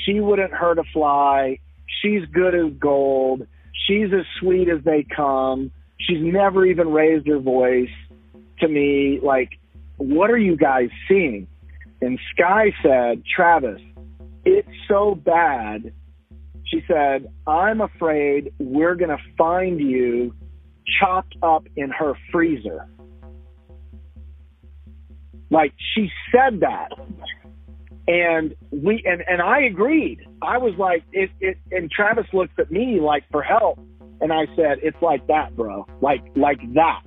she wouldn't hurt a fly." She's good as gold. She's as sweet as they come. She's never even raised her voice to me. Like, what are you guys seeing? And Sky said, Travis, it's so bad. She said, I'm afraid we're going to find you chopped up in her freezer. Like, she said that and we and and I agreed. I was like, it, it and Travis looked at me like for help, and I said, it's like that, bro, like like that,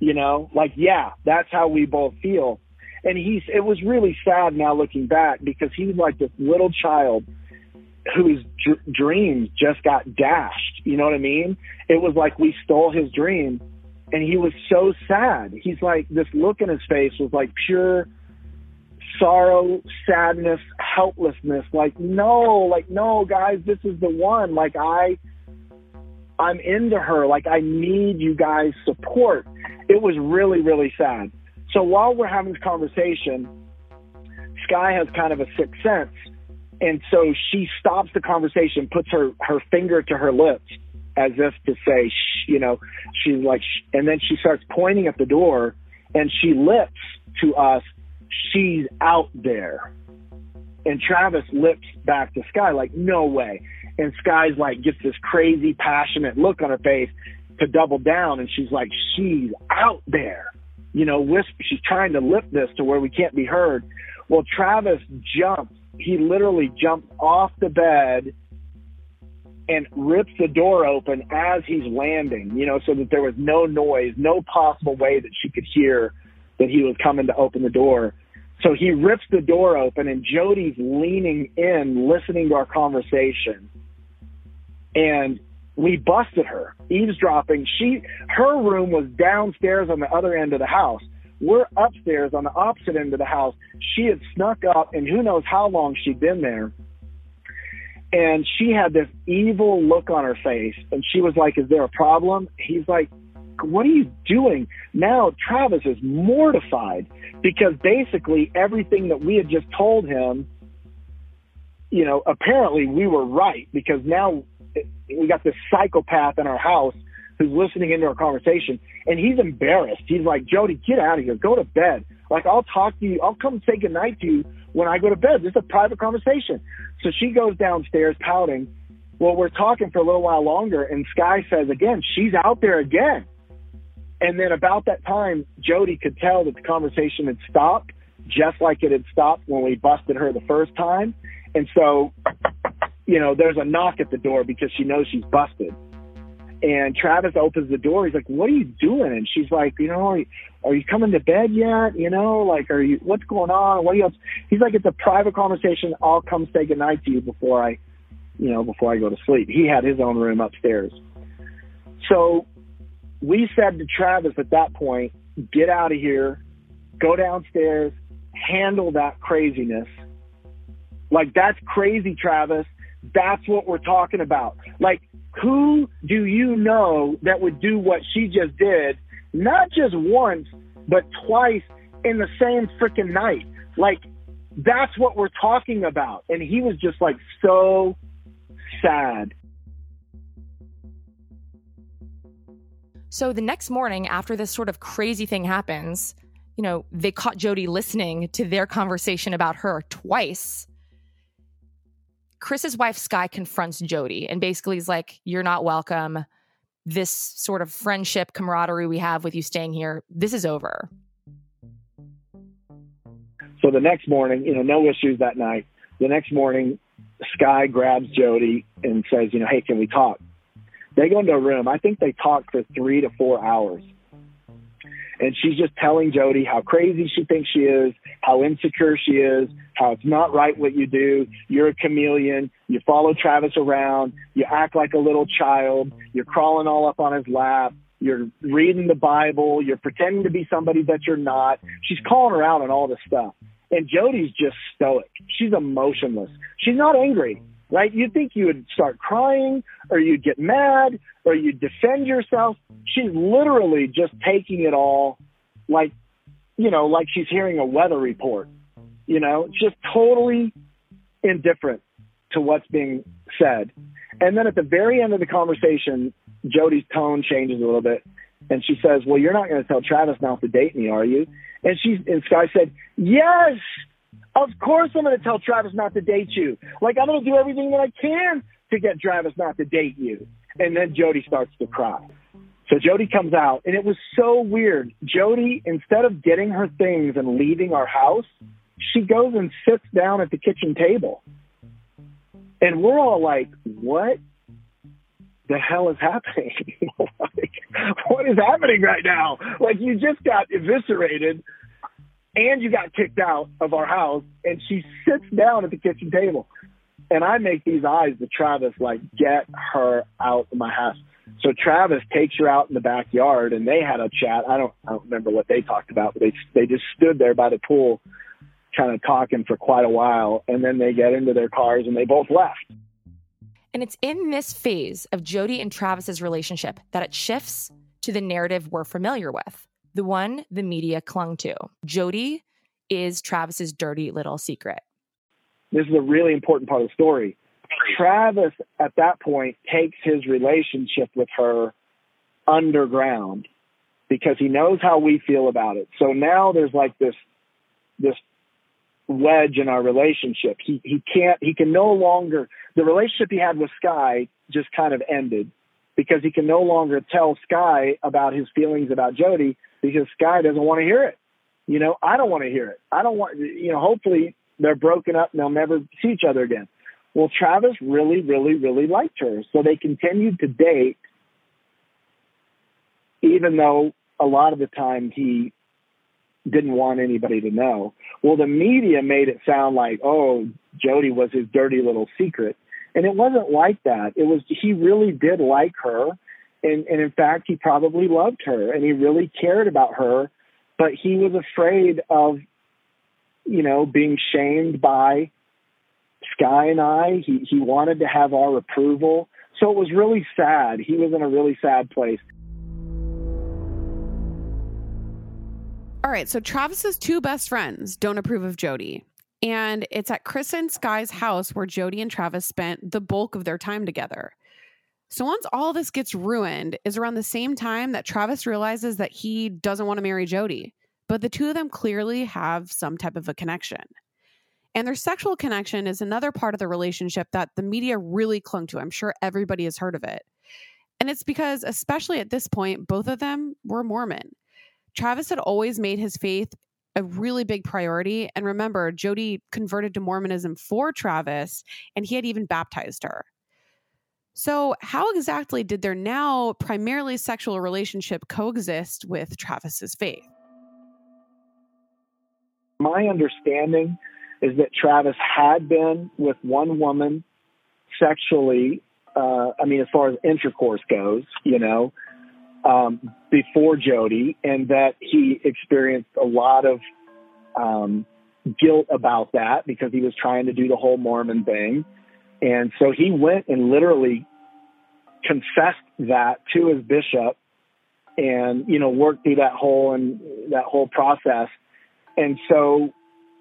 you know, like yeah, that's how we both feel. And he's it was really sad now looking back because he was like this little child whose dr- dreams just got dashed. You know what I mean? It was like we stole his dream, and he was so sad. He's like this look in his face was like pure sorrow, sadness, helplessness. Like, no, like, no, guys, this is the one. Like, I, I'm into her. Like, I need you guys' support. It was really, really sad. So while we're having this conversation, Sky has kind of a sixth sense. And so she stops the conversation, puts her, her finger to her lips as if to say, Shh, you know, she's like, Shh, and then she starts pointing at the door and she lips to us, she's out there. And Travis lips back to Sky like, no way. And Sky's like, gets this crazy, passionate look on her face to double down. And she's like, she's out there. You know, whisper, she's trying to lip this to where we can't be heard. Well, Travis jumps. He literally jumped off the bed and rips the door open as he's landing, you know, so that there was no noise, no possible way that she could hear that he was coming to open the door. So he rips the door open and Jodi's leaning in, listening to our conversation. And we busted her eavesdropping. She, her room was downstairs on the other end of the house. We're upstairs on the opposite end of the house. She had snuck up and who knows how long she'd been there. And she had this evil look on her face and she was like, is there a problem? He's like, what are you doing? Now Travis is mortified because basically everything that we had just told him, you know, apparently we were right because now we got this psychopath in our house who's listening into our conversation and he's embarrassed. He's like, Jodi, get out of here. Go to bed. Like, I'll talk to you. I'll come say goodnight to you when I go to bed. This is a private conversation. So she goes downstairs pouting. Well, we're talking for a little while longer and Sky says again, she's out there again. And then about that time, Jodi could tell that the conversation had stopped, just like it had stopped when we busted her the first time. And so, you know, there's a knock at the door because she knows she's busted. And Travis opens the door. He's like, "What are you doing?" And she's like, "You know, are you, are you coming to bed yet? You know, like, are you? What's going on? What are you?" Up? He's like, "It's a private conversation. I'll come say goodnight to you before I, you know, before I go to sleep." He had his own room upstairs. So we said to Travis at that point, "Get out of here, go downstairs, handle that craziness." Like that's crazy, Travis. That's what we're talking about. Like who do you know that would do what she just did, not just once, but twice in the same freaking night? Like, that's what we're talking about. And he was just like so sad. So the next morning, after this sort of crazy thing happens, you know, they caught Jodi listening to their conversation about her twice. Chris's wife Sky confronts Jodi and basically is like, "You're not welcome. This sort of friendship camaraderie we have with you staying here, this is over." So the next morning, you know, no issues that night. The next morning, Sky grabs Jodi and says, "You know, hey, can we talk?" They go into a room. I think they talk for three to four hours and she's just telling Jodi how crazy she thinks she is, how insecure she is, how it's not right what you do. You're a chameleon. You follow Travis around. You act like a little child. You're crawling all up on his lap. You're reading the Bible. You're pretending to be somebody that you're not. She's calling her out on all this stuff. And Jodi's just stoic. She's emotionless. She's not angry right? You'd think you would start crying or you'd get mad or you'd defend yourself. She's literally just taking it all like, you know, like she's hearing a weather report, you know, just totally indifferent to what's being said. And then at the very end of the conversation, Jodi's tone changes a little bit and she says, well, you're not going to tell Travis not to date me, are you? And she, and Sky said, yes, of course I'm going to tell Travis not to date you. Like I'm going to do everything that I can to get Travis not to date you. And then Jodi starts to cry. So Jodi comes out and it was so weird. Jodi, instead of getting her things and leaving our house, she goes and sits down at the kitchen table. And we're all like, what the hell is happening? like, what is happening right now? Like you just got eviscerated and you got kicked out of our house. And she sits down at the kitchen table. And I make these eyes to Travis, like, get her out of my house. So Travis takes her out in the backyard and they had a chat. I don't, I don't remember what they talked about, but they, they just stood there by the pool kind of talking for quite a while. And then they get into their cars and they both left. And it's in this phase of Jodi and Travis's relationship that it shifts to the narrative we're familiar with the one the media clung to. Jodi is Travis's dirty little secret. This is a really important part of the story. Travis, at that point, takes his relationship with her underground because he knows how we feel about it. So now there's like this this wedge in our relationship. He he can't he can no longer the relationship he had with Sky just kind of ended because he can no longer tell Sky about his feelings about Jodi because Sky doesn't want to hear it. You know, I don't want to hear it. I don't want you know, hopefully they're broken up and they'll never see each other again. Well, Travis really, really, really liked her. So they continued to date, even though a lot of the time he didn't want anybody to know. Well, the media made it sound like, oh, Jodi was his dirty little secret. And it wasn't like that. It was, he really did like her. And, and in fact, he probably loved her and he really cared about her, but he was afraid of, you know, being shamed by Sky and I. He, he wanted to have our approval. So it was really sad. He was in a really sad place. All right, so Travis's two best friends don't approve of Jodi. And it's at Chris and Sky's house where Jodi and Travis spent the bulk of their time together. So once all this gets ruined is around the same time that Travis realizes that he doesn't want to marry Jodi, But the two of them clearly have some type of a connection. And their sexual connection is another part of the relationship that the media really clung to. I'm sure everybody has heard of it. And it's because, especially at this point, both of them were Mormon. Travis had always made his faith a really big priority. And remember, Jodi converted to Mormonism for Travis, and he had even baptized her. So, how exactly did their now primarily sexual relationship coexist with Travis's faith? My understanding is that Travis had been with one woman sexually. Uh, I mean, as far as intercourse goes, you know, um, before Jodi, and that he experienced a lot of um, guilt about that because he was trying to do the whole Mormon thing. And so he went and literally confessed that to his bishop and, you know, worked through that whole and that whole process. And so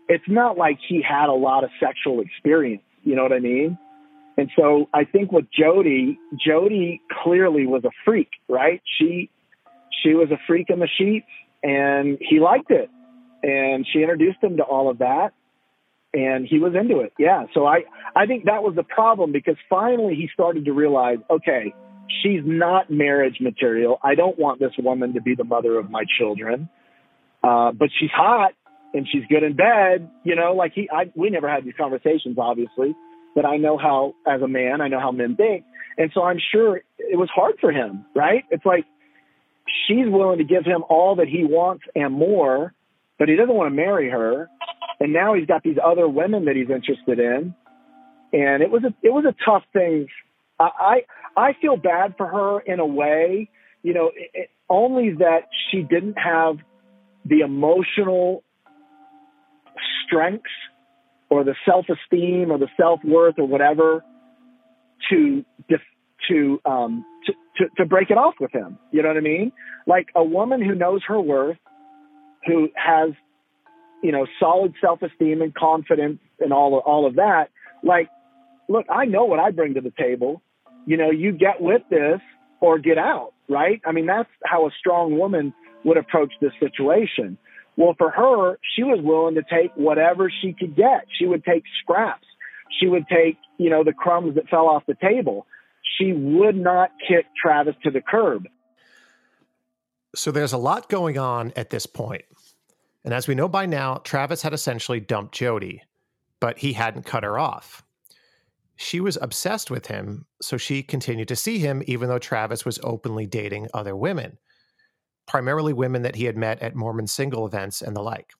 it's not like he had a lot of sexual experience. You know what I mean? And so I think with jodi jodi clearly was a freak, right? She she was a freak in the sheets and he liked it. And she introduced him to all of that and he was into it. Yeah. So I I think that was the problem because finally he started to realize, okay, she's not marriage material. I don't want this woman to be the mother of my children. Uh, but she's hot and she's good in bed, you know, like he I we never had these conversations obviously but I know how, as a man, I know how men think. And so I'm sure it was hard for him, right? It's like she's willing to give him all that he wants and more, but he doesn't want to marry her. And now he's got these other women that he's interested in. And it was a, it was a tough thing. I, I, I feel bad for her in a way, you know, it, it, only that she didn't have the emotional strengths or the self-esteem or the self-worth or whatever to to um to, to to break it off with him. You know what I mean? Like a woman who knows her worth, who has you know solid self-esteem and confidence and all of, all of that. Like, look, I know what I bring to the table. You know, you get with this or get out, right? I mean, that's how a strong woman would approach this situation. Well, for her, she was willing to take whatever she could get. She would take scraps. She would take, you know, the crumbs that fell off the table. She would not kick Travis to the curb. So there's a lot going on at this point. And as we know by now, Travis had essentially dumped Jodi, but he hadn't cut her off. She was obsessed with him, so she continued to see him even though Travis was openly dating other women primarily women that he had met at Mormon single events and the like.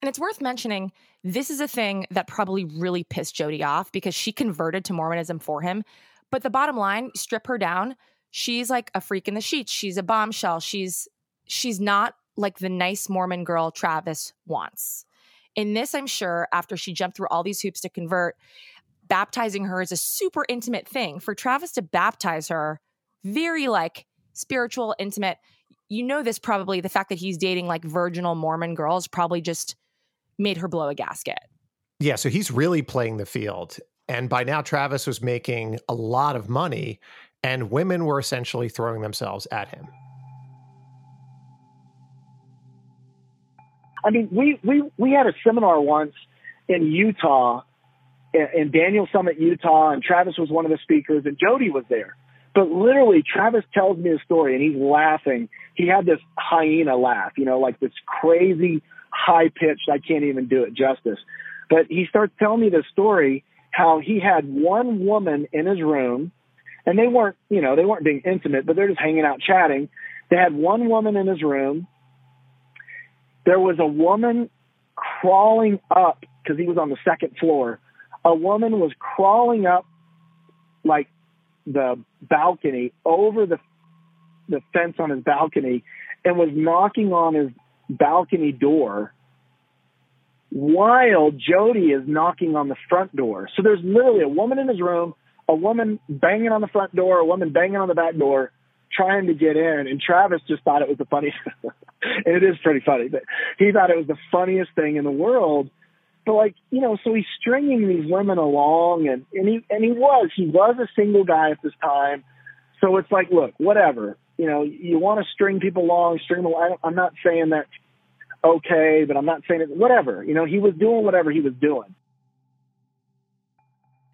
And it's worth mentioning this is a thing that probably really pissed Jodi off because she converted to Mormonism for him. But the bottom line, strip her down, she's like a freak in the sheets. She's a bombshell. She's she's not like the nice Mormon girl Travis wants. In this, I'm sure, after she jumped through all these hoops to convert, baptizing her is a super intimate thing. For Travis to baptize her, very like spiritual, intimate you know this probably the fact that he's dating like virginal Mormon girls probably just made her blow a gasket. Yeah, so he's really playing the field. And by now, Travis was making a lot of money, and women were essentially throwing themselves at him. I mean, we we we had a seminar once in Utah, in, Daniels Summit, Utah, and Travis was one of the speakers, and Jodi was there. But literally, Travis tells me a story, and he's laughing. He had this hyena laugh, you know, like this crazy high pitched. I can't even do it justice. But he starts telling me this story how he had one woman in his room, and they weren't, you know, they weren't being intimate, but they're just hanging out chatting. They had one woman in his room. There was a woman crawling up because he was on the second floor. A woman was crawling up like the balcony over the the fence on his balcony and was knocking on his balcony door while Jodi is knocking on the front door. So there's literally a woman in his room, a woman banging on the front door, a woman banging on the back door, trying to get in. And Travis just thought it was the funniest. and it is pretty funny, but he thought it was the funniest thing in the world. But like, you know, so he's stringing these women along and, and he, and he was, he was a single guy at this time. So it's like, look, whatever, you know, you want to string people along, string them along. I'm not saying that okay, but I'm not saying it, whatever. You know, he was doing whatever he was doing.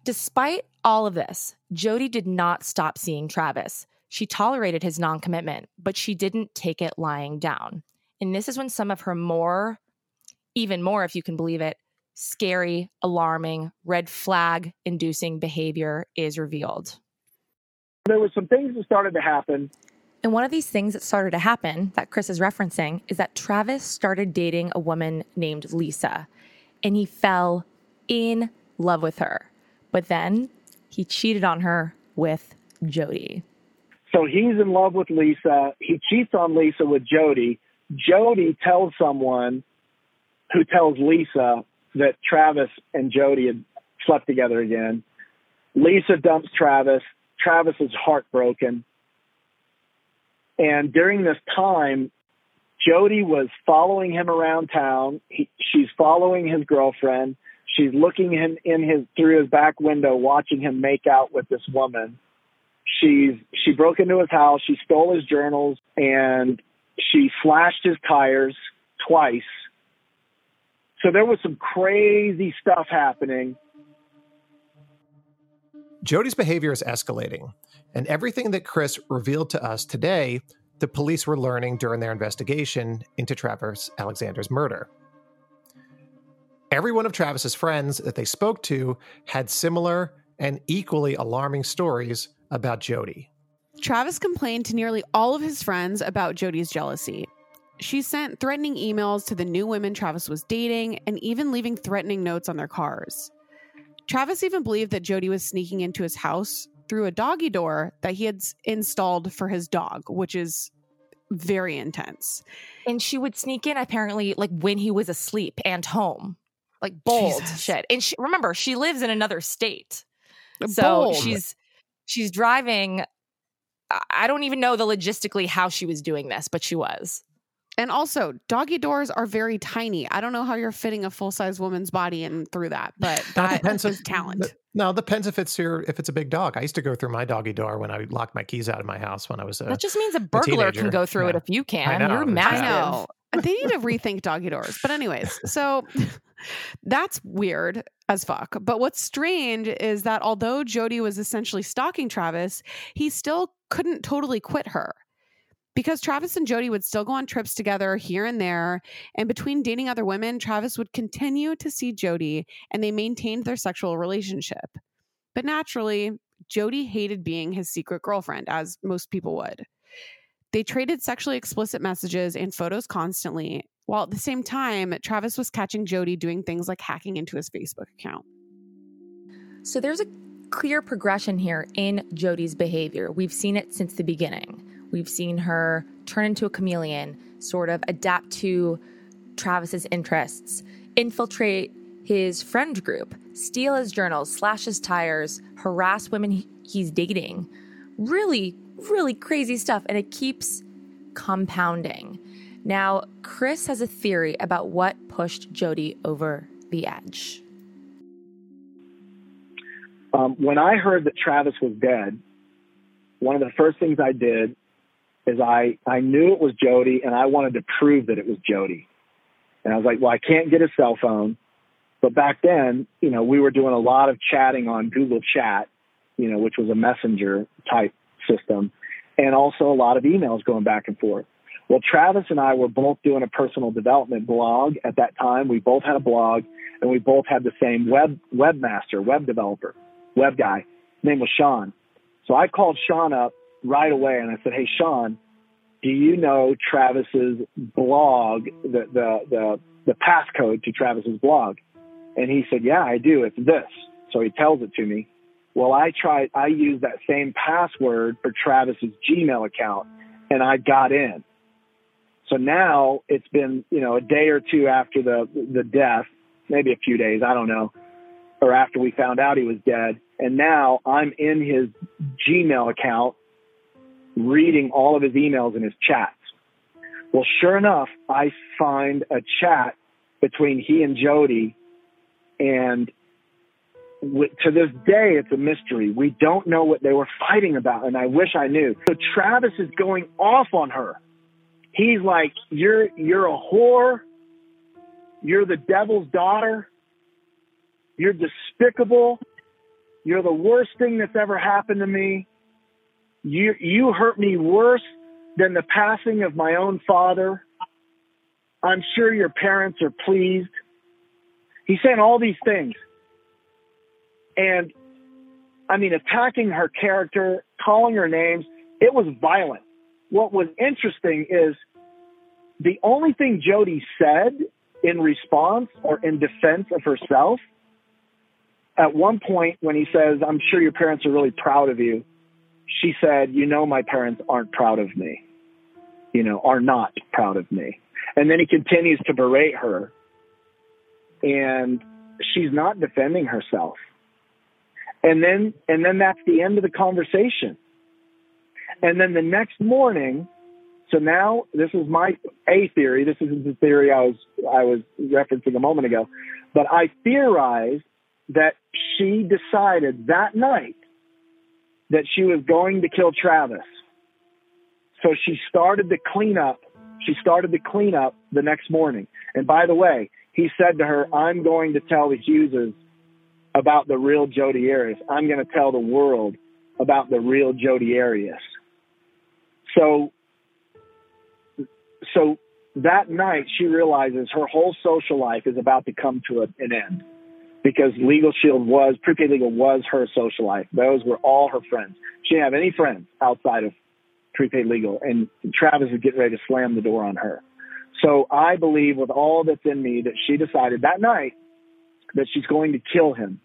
Despite all of this, Jodi did not stop seeing Travis. She tolerated his non commitment, but she didn't take it lying down. And this is when some of her more, even more, if you can believe it, scary, alarming, red flag inducing behavior is revealed. There were some things that started to happen and one of these things that started to happen that Chris is referencing is that Travis started dating a woman named Lisa and he fell in love with her. But then he cheated on her with Jodi. So he's in love with Lisa. He cheats on Lisa with Jodi. Jodi tells someone who tells Lisa that Travis and Jodi had slept together again. Lisa dumps Travis. Travis is heartbroken. And during this time, Jodi was following him around town. He, she's following his girlfriend. She's looking in, in his through his back window, watching him make out with this woman. She's she broke into his house. She stole his journals and she slashed his tires twice. So there was some crazy stuff happening. Jodi's behavior is escalating. And everything that Chris revealed to us today, the police were learning during their investigation into Travis Alexander's murder. Every one of Travis's friends that they spoke to had similar and equally alarming stories about Jodi. Travis complained to nearly all of his friends about Jodi's jealousy. She sent threatening emails to the new women Travis was dating and even leaving threatening notes on their cars. Travis even believed that Jodi was sneaking into his house through a doggy door that he had installed for his dog, which is very intense. And she would sneak in apparently like when he was asleep and home. Like bold Jesus. shit. And she, remember, she lives in another state. So bold. she's she's driving I don't even know the logistically how she was doing this, but she was. And also, doggy doors are very tiny. I don't know how you're fitting a full size woman's body in through that, but that, that depends on talent. No, it depends if it's your if it's a big dog. I used to go through my doggy door when I locked my keys out of my house when I was a. That just means a burglar a can go through yeah. it if you can. Know, you're massive. I know. They need to rethink doggy doors. But anyways, so that's weird as fuck. But what's strange is that although Jodi was essentially stalking Travis, he still couldn't totally quit her because Travis and Jodi would still go on trips together here and there. And between dating other women, Travis would continue to see Jodi and they maintained their sexual relationship. But naturally, Jodi hated being his secret girlfriend, as most people would. They traded sexually explicit messages and photos constantly, while at the same time, Travis was catching Jodi doing things like hacking into his Facebook account. So there's a clear progression here in Jodi's behavior. We've seen it since the beginning. We've seen her turn into a chameleon, sort of adapt to Travis's interests, infiltrate his friend group, steal his journals, slash his tires, harass women he's dating. Really, really crazy stuff. And it keeps compounding. Now, Chris has a theory about what pushed Jodi over the edge. Um, when I heard that Travis was dead, one of the first things I did is I, I knew it was Jodi and I wanted to prove that it was Jodi. And I was like, well, I can't get a cell phone. But back then, you know, we were doing a lot of chatting on Google Chat, you know, which was a messenger type system, and also a lot of emails going back and forth. Well, Travis and I were both doing a personal development blog at that time. We both had a blog and we both had the same web webmaster, web developer, web guy. His name was Sean. So I called Sean up right away and I said, Hey Sean, do you know Travis's blog, the the the, the passcode to Travis's blog? And he said, Yeah, I do. It's this. So he tells it to me. Well, I tried, I used that same password for Travis's Gmail account and I got in. So now it's been, you know, a day or two after the, the death, maybe a few days, I don't know, or after we found out he was dead. And now I'm in his Gmail account reading all of his emails and his chats. Well, sure enough, I find a chat between he and Jodi and to this day, it's a mystery. We don't know what they were fighting about, and I wish I knew. So Travis is going off on her. He's like, "You're you're a whore. You're the devil's daughter. You're despicable. You're the worst thing that's ever happened to me. You you hurt me worse than the passing of my own father. I'm sure your parents are pleased." He's saying all these things. And I mean, attacking her character, calling her names, it was violent. What was interesting is the only thing Jodi said in response or in defense of herself at one point when he says, I'm sure your parents are really proud of you, she said, You know, my parents aren't proud of me, you know, are not proud of me. And then he continues to berate her, and she's not defending herself. And then, and then that's the end of the conversation. And then the next morning, so now this is my a theory. This is the theory I was I was referencing a moment ago, but I theorized that she decided that night that she was going to kill Travis. So she started to clean up. She started to clean up the next morning. And by the way, he said to her, "I'm going to tell the Hugheses about the real Jodi Arias. I'm going to tell the world about the real Jodi Arias. So, so that night she realizes her whole social life is about to come to an end because Legal Shield was, Prepaid Legal was her social life. Those were all her friends. She didn't have any friends outside of Prepaid Legal and Travis is getting ready to slam the door on her. So I believe with all that's in me that she decided that night that she's going to kill him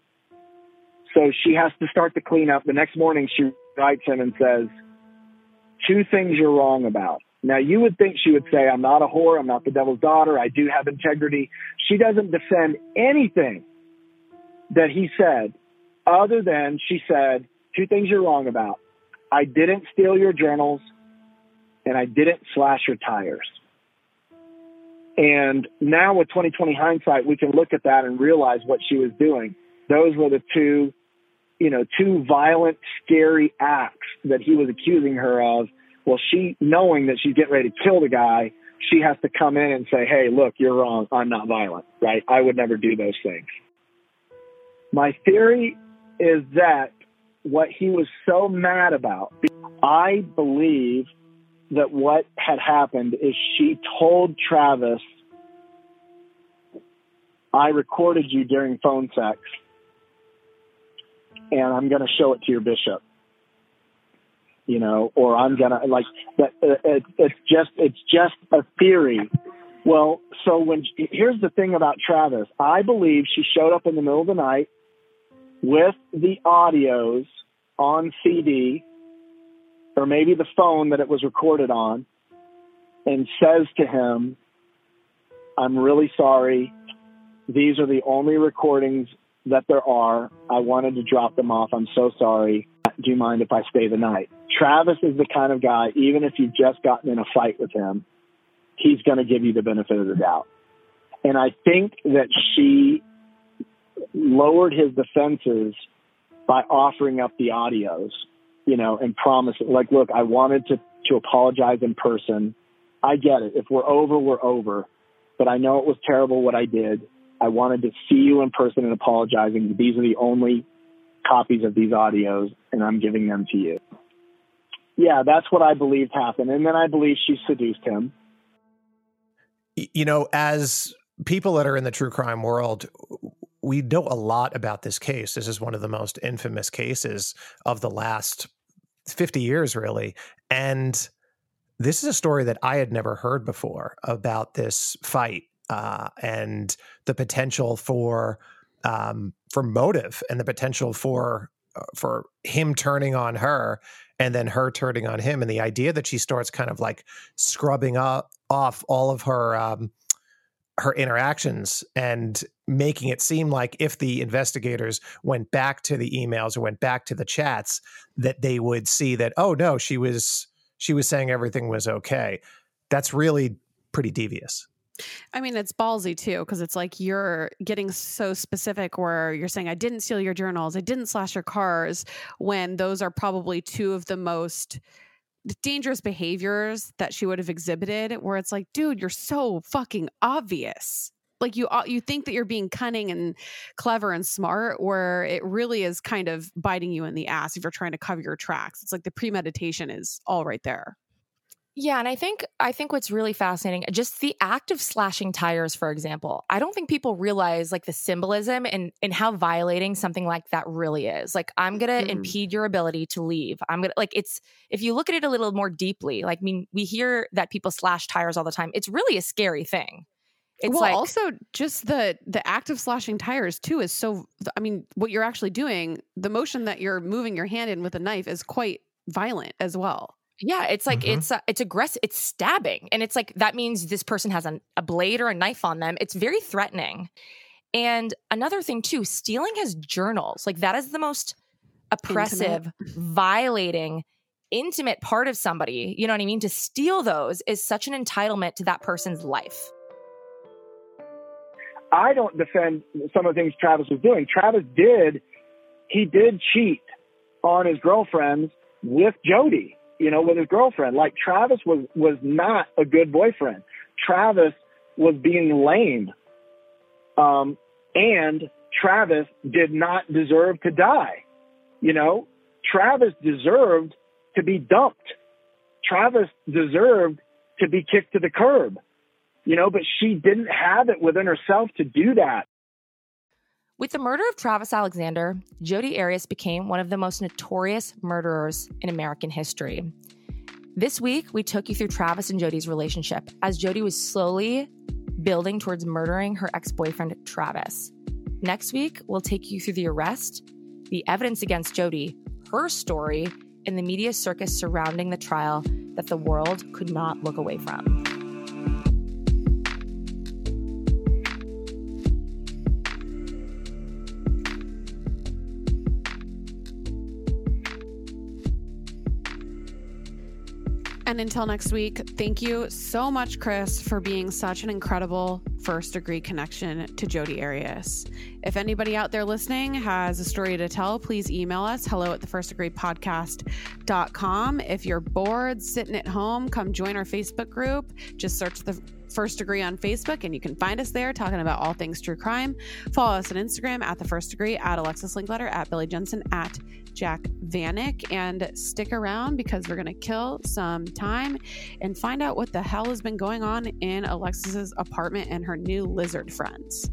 so she has to start to clean up. The next morning, she writes him and says, Two things you're wrong about. Now, you would think she would say, I'm not a whore. I'm not the devil's daughter. I do have integrity. She doesn't defend anything that he said other than she said, Two things you're wrong about. I didn't steal your journals and I didn't slash your tires. And now with 2020 hindsight, we can look at that and realize what she was doing. Those were the two you know, two violent, scary acts that he was accusing her of. Well, she, knowing that she's getting ready to kill the guy, she has to come in and say, hey, look, you're wrong. I'm not violent, right? I would never do those things. My theory is that what he was so mad about, I believe that what had happened is she told Travis, I recorded you during phone sex and I'm going to show it to your bishop. You know, or I'm going to like that. Uh, it, it's just, it's just a theory. Well, so when here's the thing about Travis, I believe she showed up in the middle of the night with the audios on CD or maybe the phone that it was recorded on and says to him, I'm really sorry. These are the only recordings that there are. I wanted to drop them off. I'm so sorry. do you mind if I stay the night? Travis is the kind of guy, even if you've just gotten in a fight with him, he's going to give you the benefit of the doubt. And I think that she lowered his defenses by offering up the audios, you know, and promising, like, look, I wanted to, to apologize in person. I get it. If we're over, we're over. But I know it was terrible what I did. I wanted to see you in person and apologizing. These are the only copies of these audios, and I'm giving them to you. Yeah, that's what I believed happened. And then I believe she seduced him. You know, as people that are in the true crime world, we know a lot about this case. This is one of the most infamous cases of the last 50 years, really. And this is a story that I had never heard before about this fight uh, and the potential for um, for motive and the potential for uh, for him turning on her and then her turning on him and the idea that she starts kind of like scrubbing up off all of her um, her interactions and making it seem like if the investigators went back to the emails or went back to the chats that they would see that oh no she was she was saying everything was okay. That's really pretty devious I mean, it's ballsy too, because it's like you're getting so specific where you're saying, I didn't steal your journals, I didn't slash your cars, when those are probably two of the most dangerous behaviors that she would have exhibited, where it's like, dude, you're so fucking obvious. Like you, you think that you're being cunning and clever and smart, where it really is kind of biting you in the ass if you're trying to cover your tracks. It's like the premeditation is all right there. Yeah, and I think I think what's really fascinating, just the act of slashing tires, for example. I don't think people realize like the symbolism and and how violating something like that really is. Like I'm gonna mm-hmm. impede your ability to leave. I'm gonna like it's if you look at it a little more deeply, like I mean, we hear that people slash tires all the time. It's really a scary thing. It's well, like, also just the the act of slashing tires too is so. I mean, what you're actually doing, the motion that you're moving your hand in with a knife is quite violent as well. Yeah, it's like mm-hmm. it's uh, it's aggressive. It's stabbing, and it's like that means this person has an, a blade or a knife on them. It's very threatening. And another thing too, stealing his journals. Like that is the most oppressive, intimate. violating, intimate part of somebody. You know what I mean? To steal those is such an entitlement to that person's life. I don't defend some of the things Travis was doing. Travis did, he did cheat on his girlfriends with Jodi you know, with his girlfriend. Like Travis was was not a good boyfriend. Travis was being lame. Um, and Travis did not deserve to die. You know, Travis deserved to be dumped. Travis deserved to be kicked to the curb. You know, but she didn't have it within herself to do that. With the murder of Travis Alexander, Jodi Arias became one of the most notorious murderers in American history. This week, we took you through Travis and Jodi's relationship as Jodi was slowly building towards murdering her ex boyfriend, Travis. Next week, we'll take you through the arrest, the evidence against Jodi, her story, and the media circus surrounding the trial that the world could not look away from. And until next week, thank you so much, Chris, for being such an incredible first degree connection to Jodi Arias. If anybody out there listening has a story to tell, please email us hello at the first degree podcast.com. If you're bored sitting at home, come join our Facebook group. Just search the First Degree on Facebook, and you can find us there talking about all things true crime. Follow us on Instagram at The First Degree, at Alexis Linkletter, at Billy Jensen, at Jac Vanek, and stick around because we're going to kill some time and find out what the hell has been going on in Alexis's apartment and her new lizard friends.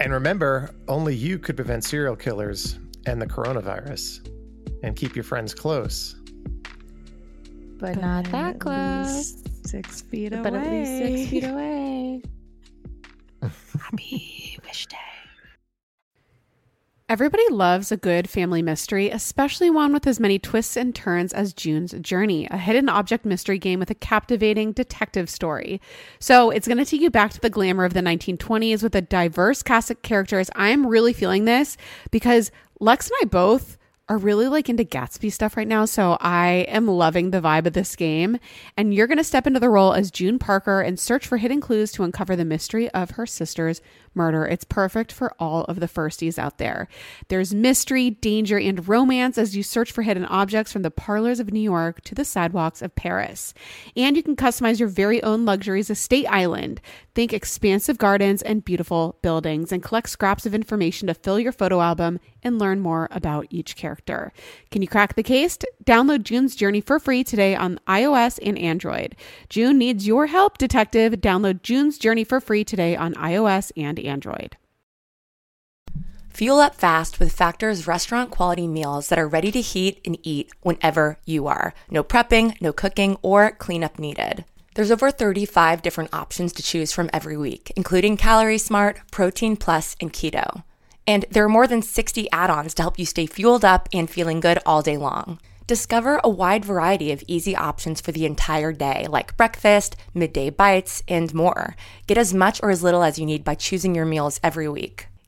And remember, only you could prevent serial killers and the coronavirus and keep your friends close. But, but not that close six feet away. But at least six feet away. Happy Wish Day. Everybody loves a good family mystery, especially one with as many twists and turns as June's Journey, a hidden object mystery game with a captivating detective story. So it's going to take you back to the glamour of the 1920s with a diverse cast of characters. I'm really feeling this because Lex and I both are really like into Gatsby stuff right now. So I am loving the vibe of this game. And you're going to step into the role as June Parker and search for hidden clues to uncover the mystery of her sister's murder. It's perfect for all of the firsties out there. There's mystery, danger, and romance as you search for hidden objects from the parlors of New York to the sidewalks of Paris. And you can customize your very own luxuries estate island. Think expansive gardens and beautiful buildings and collect scraps of information to fill your photo album and learn more about each character. Can you crack the case? Download June's Journey for free today on iOS and Android. June needs your help, detective. Download June's Journey for free today on iOS and Android. Fuel up fast with Factor's restaurant quality meals that are ready to heat and eat whenever you are. No prepping, no cooking, or cleanup needed. There's over 35 different options to choose from every week, including Calorie Smart, Protein Plus, and Keto. And there are more than 60 add ons to help you stay fueled up and feeling good all day long. Discover a wide variety of easy options for the entire day, like breakfast, midday bites, and more. Get as much or as little as you need by choosing your meals every week.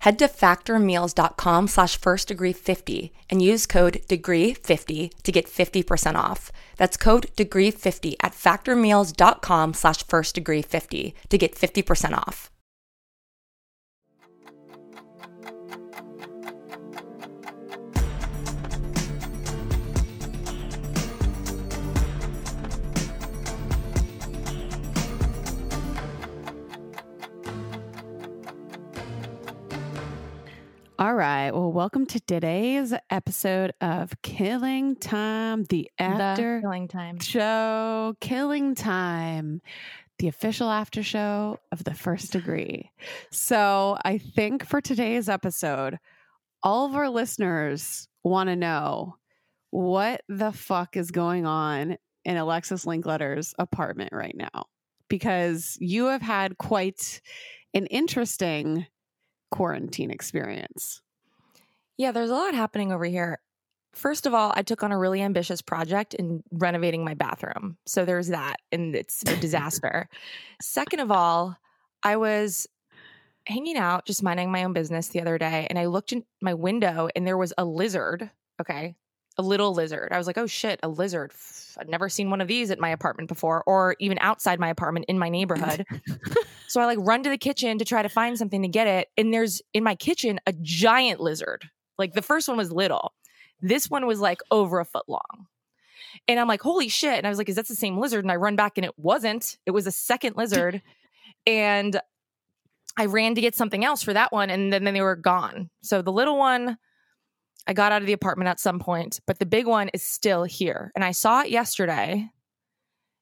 Head to factormeals.com slash first degree 50 and use code degree 50 to get 50% off. That's code degree 50 at factormeals.com slash first degree 50 to get 50% off. All right. Well, welcome to today's episode of Killing Time, the after Killing Time show, Killing Time, the official after show of the first degree. So, I think for today's episode, all of our listeners want to know what the fuck is going on in Alexis Linkletter's apartment right now because you have had quite an interesting quarantine experience. Yeah, there's a lot happening over here. First of all, I took on a really ambitious project in renovating my bathroom. So there's that, and it's a disaster. Second of all, I was hanging out, just minding my own business the other day, and I looked in my window and there was a lizard. Okay. A little lizard. I was like, oh shit, a lizard. I'd never seen one of these at my apartment before, or even outside my apartment in my neighborhood. so I like run to the kitchen to try to find something to get it. And there's in my kitchen a giant lizard. Like the first one was little. This one was like over a foot long. And I'm like, holy shit. And I was like, is that the same lizard? And I run back and it wasn't. It was a second lizard. and I ran to get something else for that one. And then, then they were gone. So the little one, I got out of the apartment at some point, but the big one is still here. And I saw it yesterday.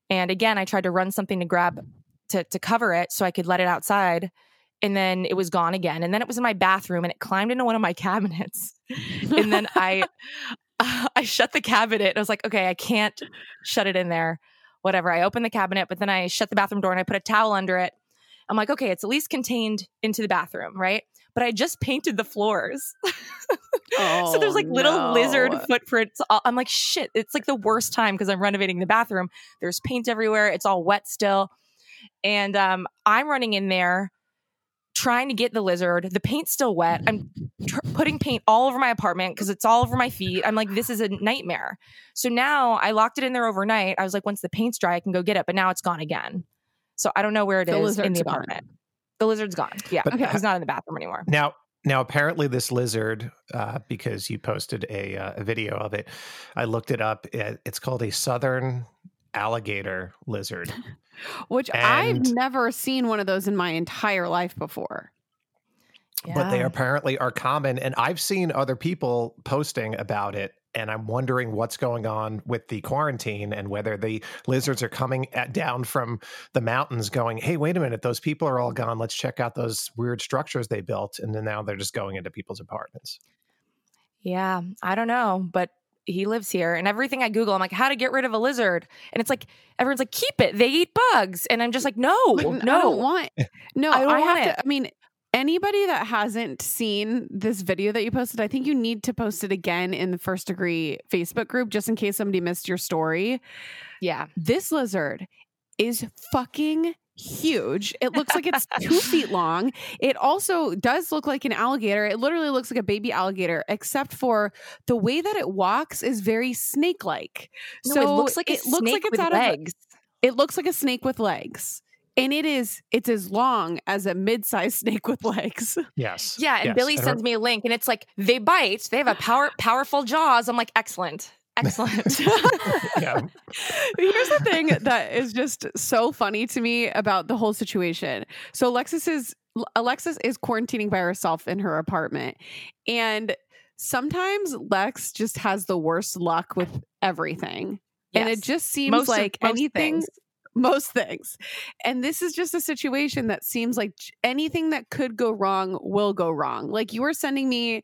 And again, I tried to run something to grab to, to cover it so I could let it outside. And then it was gone again. And then it was in my bathroom and it climbed into one of my cabinets. and then I I shut the cabinet. I was like, okay, I can't shut it in there. Whatever. I opened the cabinet, but then I shut the bathroom door and I put a towel under it. I'm like, okay, it's at least contained into the bathroom, right? But I just painted the floors. Oh, so there's like little no. lizard footprints. I'm like, shit, it's like the worst time because I'm renovating the bathroom. There's paint everywhere. It's all wet still. And um, I'm running in there trying to get the lizard. The paint's still wet. I'm tr- putting paint all over my apartment because it's all over my feet. I'm like, this is a nightmare. So now I locked it in there overnight. I was like, once the paint's dry, I can go get it. But now it's gone again. So I don't know where it is The in lizard's the gone. The lizard's gone. Yeah. But- okay. He's not in the bathroom anymore. Now, now apparently this lizard, uh, because you posted a, uh, a video of it, I looked it up. It- It's called a southern alligator lizard. Which I've never seen one of those in my entire life before. but they apparently are common. And I've seen other people posting about it. And I'm wondering what's going on with the quarantine and whether the lizards are coming at, down from the mountains going, hey, wait a minute, those people are all gone. Let's check out those weird structures they built. And then now they're just going into people's apartments. Yeah, I don't know, but he lives here, and everything I Google, I'm like, how to get rid of a lizard, and it's like everyone's like, keep it. They eat bugs, and I'm just like, no, But no, I don't want. No, I I, don't want have it. to. I mean, anybody that hasn't seen this video that you posted, I think you need to post it again in the first degree Facebook group just in case somebody missed your story. Yeah. This lizard is fucking huge. It looks like it's two feet long. It also does look like an alligator. It literally looks like a baby alligator, except for the way that it walks is very snake like. No, so it looks like it looks like it's out of legs. Of, it looks like a snake with legs. And it is it's as long as a mid-sized snake with legs. Yes. Yeah, and yes. Billy her- sends me a link, and it's like they bite. They have a power powerful jaws. I'm like, excellent, excellent. yeah. Here's the thing that is just so funny to me about the whole situation. So Alexis is Alexis is quarantining by herself in her apartment. And sometimes Lex just has the worst luck with everything. And it just seems Most like most anything things. Most things. And this is just a situation that seems like anything that could go wrong will go wrong. Like you were sending me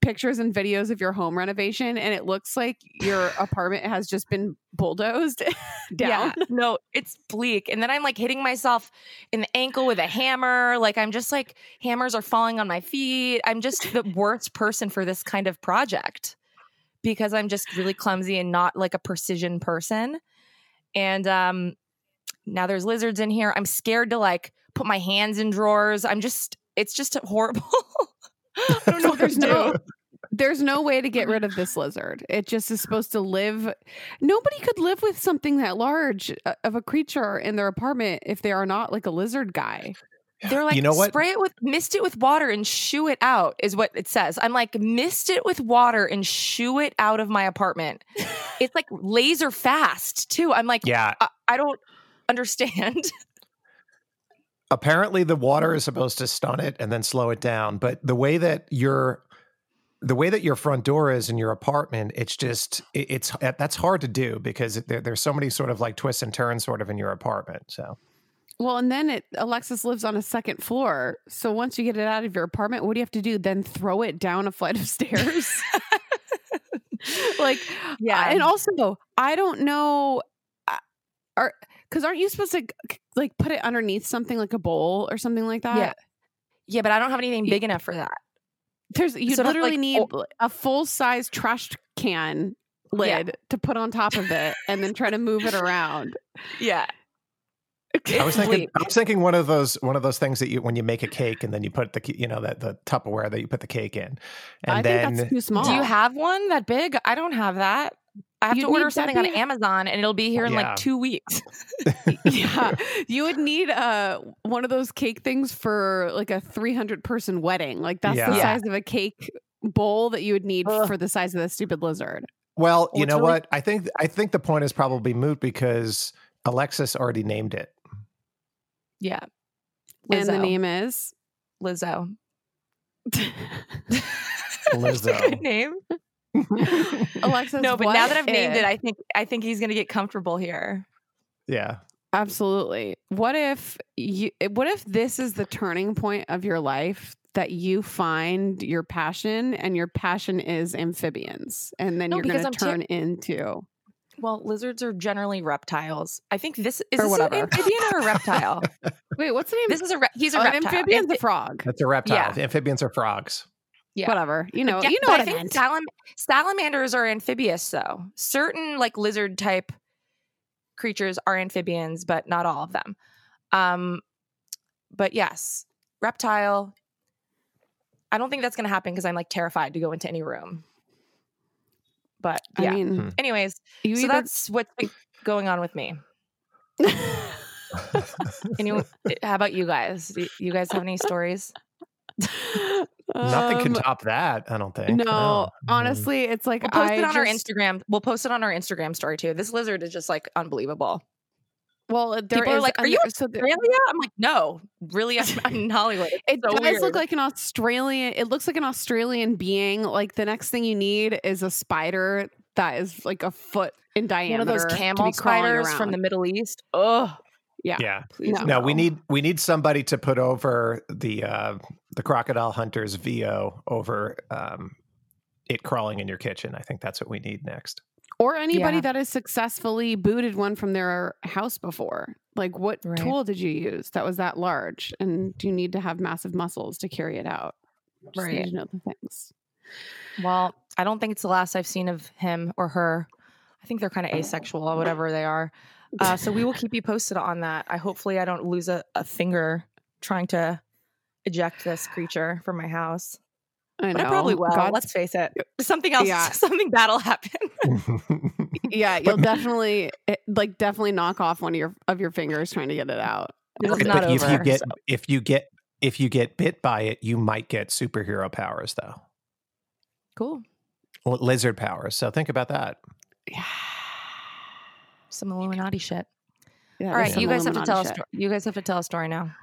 pictures and videos of your home renovation and it looks like your apartment has just been bulldozed down. Yeah, no, it's bleak. And then I'm like hitting myself in the ankle with a hammer. Like I'm just like hammers are falling on my feet. I'm just the worst person for this kind of project because I'm just really clumsy and not like a precision person. And um now there's lizards in here. I'm scared to like put my hands in drawers. I'm just it's just horrible. I don't know there's no there's no way to get rid of this lizard. It just is supposed to live. Nobody could live with something that large uh, of a creature in their apartment if they are not like a lizard guy. They're like, You know what? spray it with, mist it with water and shoo it out, is what it says. I'm like, mist it with water and shoo it out of my apartment. it's like laser fast, too. I'm like, Yeah. I, I don't understand. apparently the water is supposed to stun it and then slow it down but the way that your the way that your front door is in your apartment it's just it, it's that's hard to do because there, there's so many sort of like twists and turns sort of in your apartment so Well, and then it Alexis lives on a second floor. So once you get it out of your apartment, what do you have to do? Then throw it down a flight of stairs? like Yeah. and also I don't know are cuz aren't you supposed to like put it underneath something like a bowl or something like that? yeah. Yeah, but I don't have anything big enough for that. There's you So literally like- need oh- a full-size trash can lid to put on top of it and then try to move it around. Yeah. I was thinking I was thinking one of those one of those things that you when you make a cake and then you put the you know that the Tupperware that you put the cake in and I then think that's too small. Do you have one that big? I don't have that. I have You'd to order need something on Amazon and it'll be here in Yeah. like two weeks. yeah, you would need uh one of those cake things for like a 300 person wedding. Like that's the Yeah. size of a cake bowl that you would need Ugh. for the size of the stupid lizard. well you it's know really- what I think I think the point is probably moot because Alexis already named it Yeah. And the name is Lizzo. Lizzo Good name. Alexis. no, but now that I've named if- it, I think I think he's gonna get comfortable here. yeah Absolutely. What if you eh, what if this is the turning point of your life that you find your passion and your passion is amphibians and then No, you're because going to I'm ter- turn into Well, lizards are generally reptiles. I think this is Or this whatever. an amphibian or a reptile. Wait, what's the name? this is a re- he's a Oh, an reptile. amphibian's a Amphi- frog. that's a reptile Yeah. amphibians are frogs yeah. Whatever. You know, Yeah, you know what I I, think meant. salam- salamanders are amphibious though. Certain like lizard type creatures are amphibians, but not all of them. Um but yes, reptile. I don't think that's going to happen because I'm like terrified to go into any room. But I mean, Hmm. Anyways, you so either- that's what's been going on with me. Any, how about you guys? Do you guys have any stories? nothing can Um, top that I don't think No, Mm. honestly, it's like We'll post I it on our Instagram. We'll post it on our Instagram story too. This lizard is just like unbelievable. Well, there People are like, "Are you so there- Australia?" I'm like, "No, really, I'm, I'm in Hollywood." It's It so does weird. look like an Australian. It looks like an Australian being. Like the next thing you need is a spider that is like a foot in diameter. one diameter. of those camel crawling spiders from the Middle East. Oh, yeah. yeah please No. No, we need we need somebody to put over the uh the crocodile hunters VO over um it crawling in your kitchen. I think that's what we need next. Or anybody Yeah. that has successfully booted one from their house before. Like, what Right. tool did you use that was that large? And do you need to have massive muscles to carry it out? Just need Right. to know the things. Well, I don't think it's the last I've seen of him or her. I think they're kind of asexual or whatever they are. Uh, so we will keep you posted on that. I hopefully I don't lose a, a finger trying to eject this creature from my house. I But. I probably will. God's- Let's face it. Something else, Yeah. something bad will happen. yeah, you'll definitely like definitely knock off one of your of your fingers trying to get it out. This is Right, not but if you get so- if you get if you get bit by it, you might get superhero powers though. Cool. L- Lizard powers. So think about that. Some Illuminati shit. Yeah, All there's right, some you guys have to Illuminati tell a story. You guys have to tell a story now.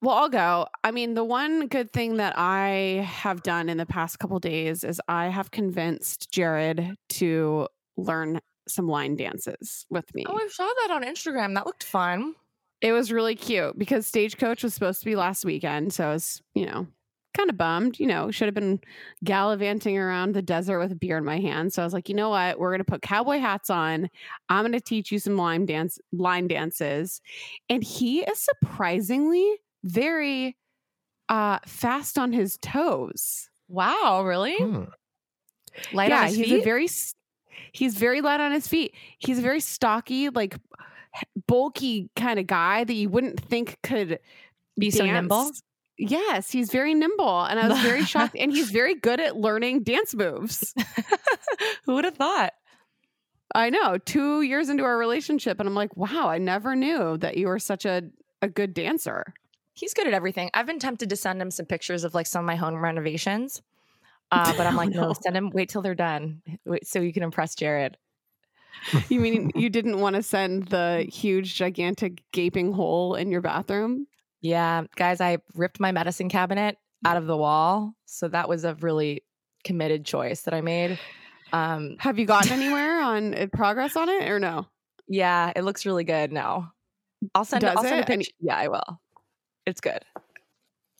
Well, I'll go. I mean, the one good thing that I have done in the past couple days is I have convinced Jared to learn some line dances with me. Oh, I saw that on Instagram. That looked fun. It was really cute because Stagecoach was supposed to be last weekend. So I was, you know, kind of bummed. You know, should have been gallivanting around the desert with a beer in my hand. So I was like, you know what? We're going to put cowboy hats on. I'm going to teach you some line dance, line dances. And he is surprisingly very uh fast on his toes. Wow, really? Hmm. Light yeah, on his he's feet? a very he's very light on his feet. He's a very stocky, like bulky kind of guy that you wouldn't think could Be so nimble? Yes, he's very nimble, and I was very shocked. And he's very good at learning dance moves. Who would have thought? I know. Two years into our relationship, and I'm like, wow, I never knew that you were such a a good dancer. He's good at everything. I've been tempted to send him some pictures of like some of my home renovations. Uh, but I'm like, no, no. send him, wait till they're done. Wait, so you can impress Jared. You mean you didn't want to send the huge, gigantic, gaping hole in your bathroom? Yeah, guys, I ripped my medicine cabinet out of the wall. So that was a really committed choice that I made. Um, Have you gotten anywhere on uh, progress on it or no? yeah, it looks really good now. I'll send, Does I'll send it? And- picture. Yeah, I will. It's good.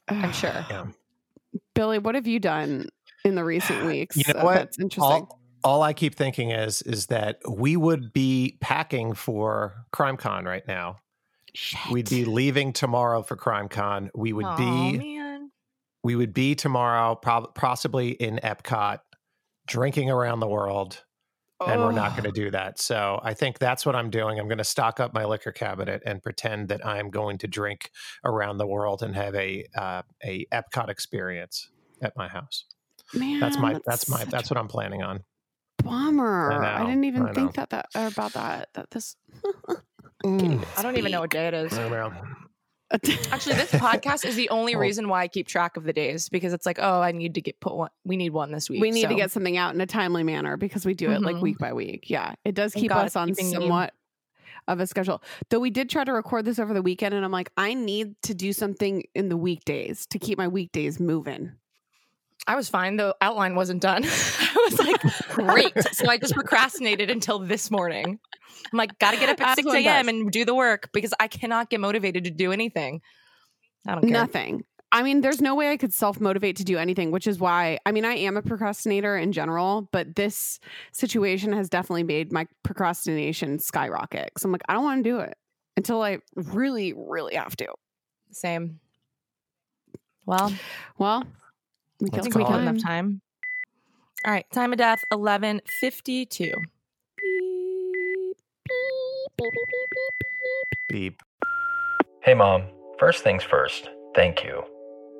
I'm sure. Yeah. Billy, what have you done in the recent weeks? You know uh, what? That's interesting. All, all I keep thinking is is that we would be packing for CrimeCon right now. We'd be leaving tomorrow for CrimeCon. We would be man. we would be tomorrow, prob- possibly in Epcot, drinking around the world, and we're not Oh. going to do that. So I think that's what I'm doing. I'm going to stock up my liquor cabinet and pretend that I'm going to drink around the world and have a uh, a Epcot experience at my house. Man, That's my that's my that's what I'm planning on. bummer. I, know, didn't even I think that, that about that. That this. I don't even know what day it is. Actually, this podcast is the only reason why I keep track of the days because it's like, oh, I need to get put one. We need one this week. we need to get something out in a timely manner because we do it like Mhm. week by week. Yeah, it does Thank keep God us on keeping me- somewhat of a schedule. Though we did try to record this over the weekend, and I'm like, I need to do something in the weekdays to keep my weekdays moving. I was fine. The outline wasn't done. I was like, great. so I just procrastinated until this morning. I'm like, gotta get up at As 6 a.m. does. and do the work because I cannot get motivated to do anything. I don't care. Nothing. I mean, there's no way I could self motivate to do anything, which is why I mean, I am a procrastinator in general, but this situation has definitely made my procrastination skyrocket. So I'm like, I don't want to do it until I really, really have to. Same. Well, Well, we I killed think some we got enough time. time. All right, time of death 11:52. Beep. Hey, Mom. First things first, thank you.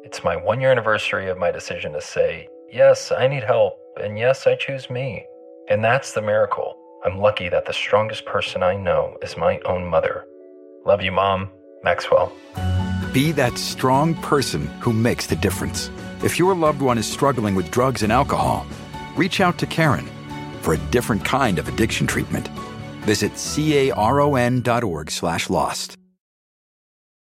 It's my one year anniversary of my decision to say, yes, I need help, and yes, I choose me. And that's the miracle. I'm lucky that the strongest person I know is my own mother. Love you, Mom. Maxwell. Be that strong person who makes the difference. If your loved one is struggling with drugs and alcohol, reach out to Caron for a different kind of addiction treatment. Visit caron.org slash lost.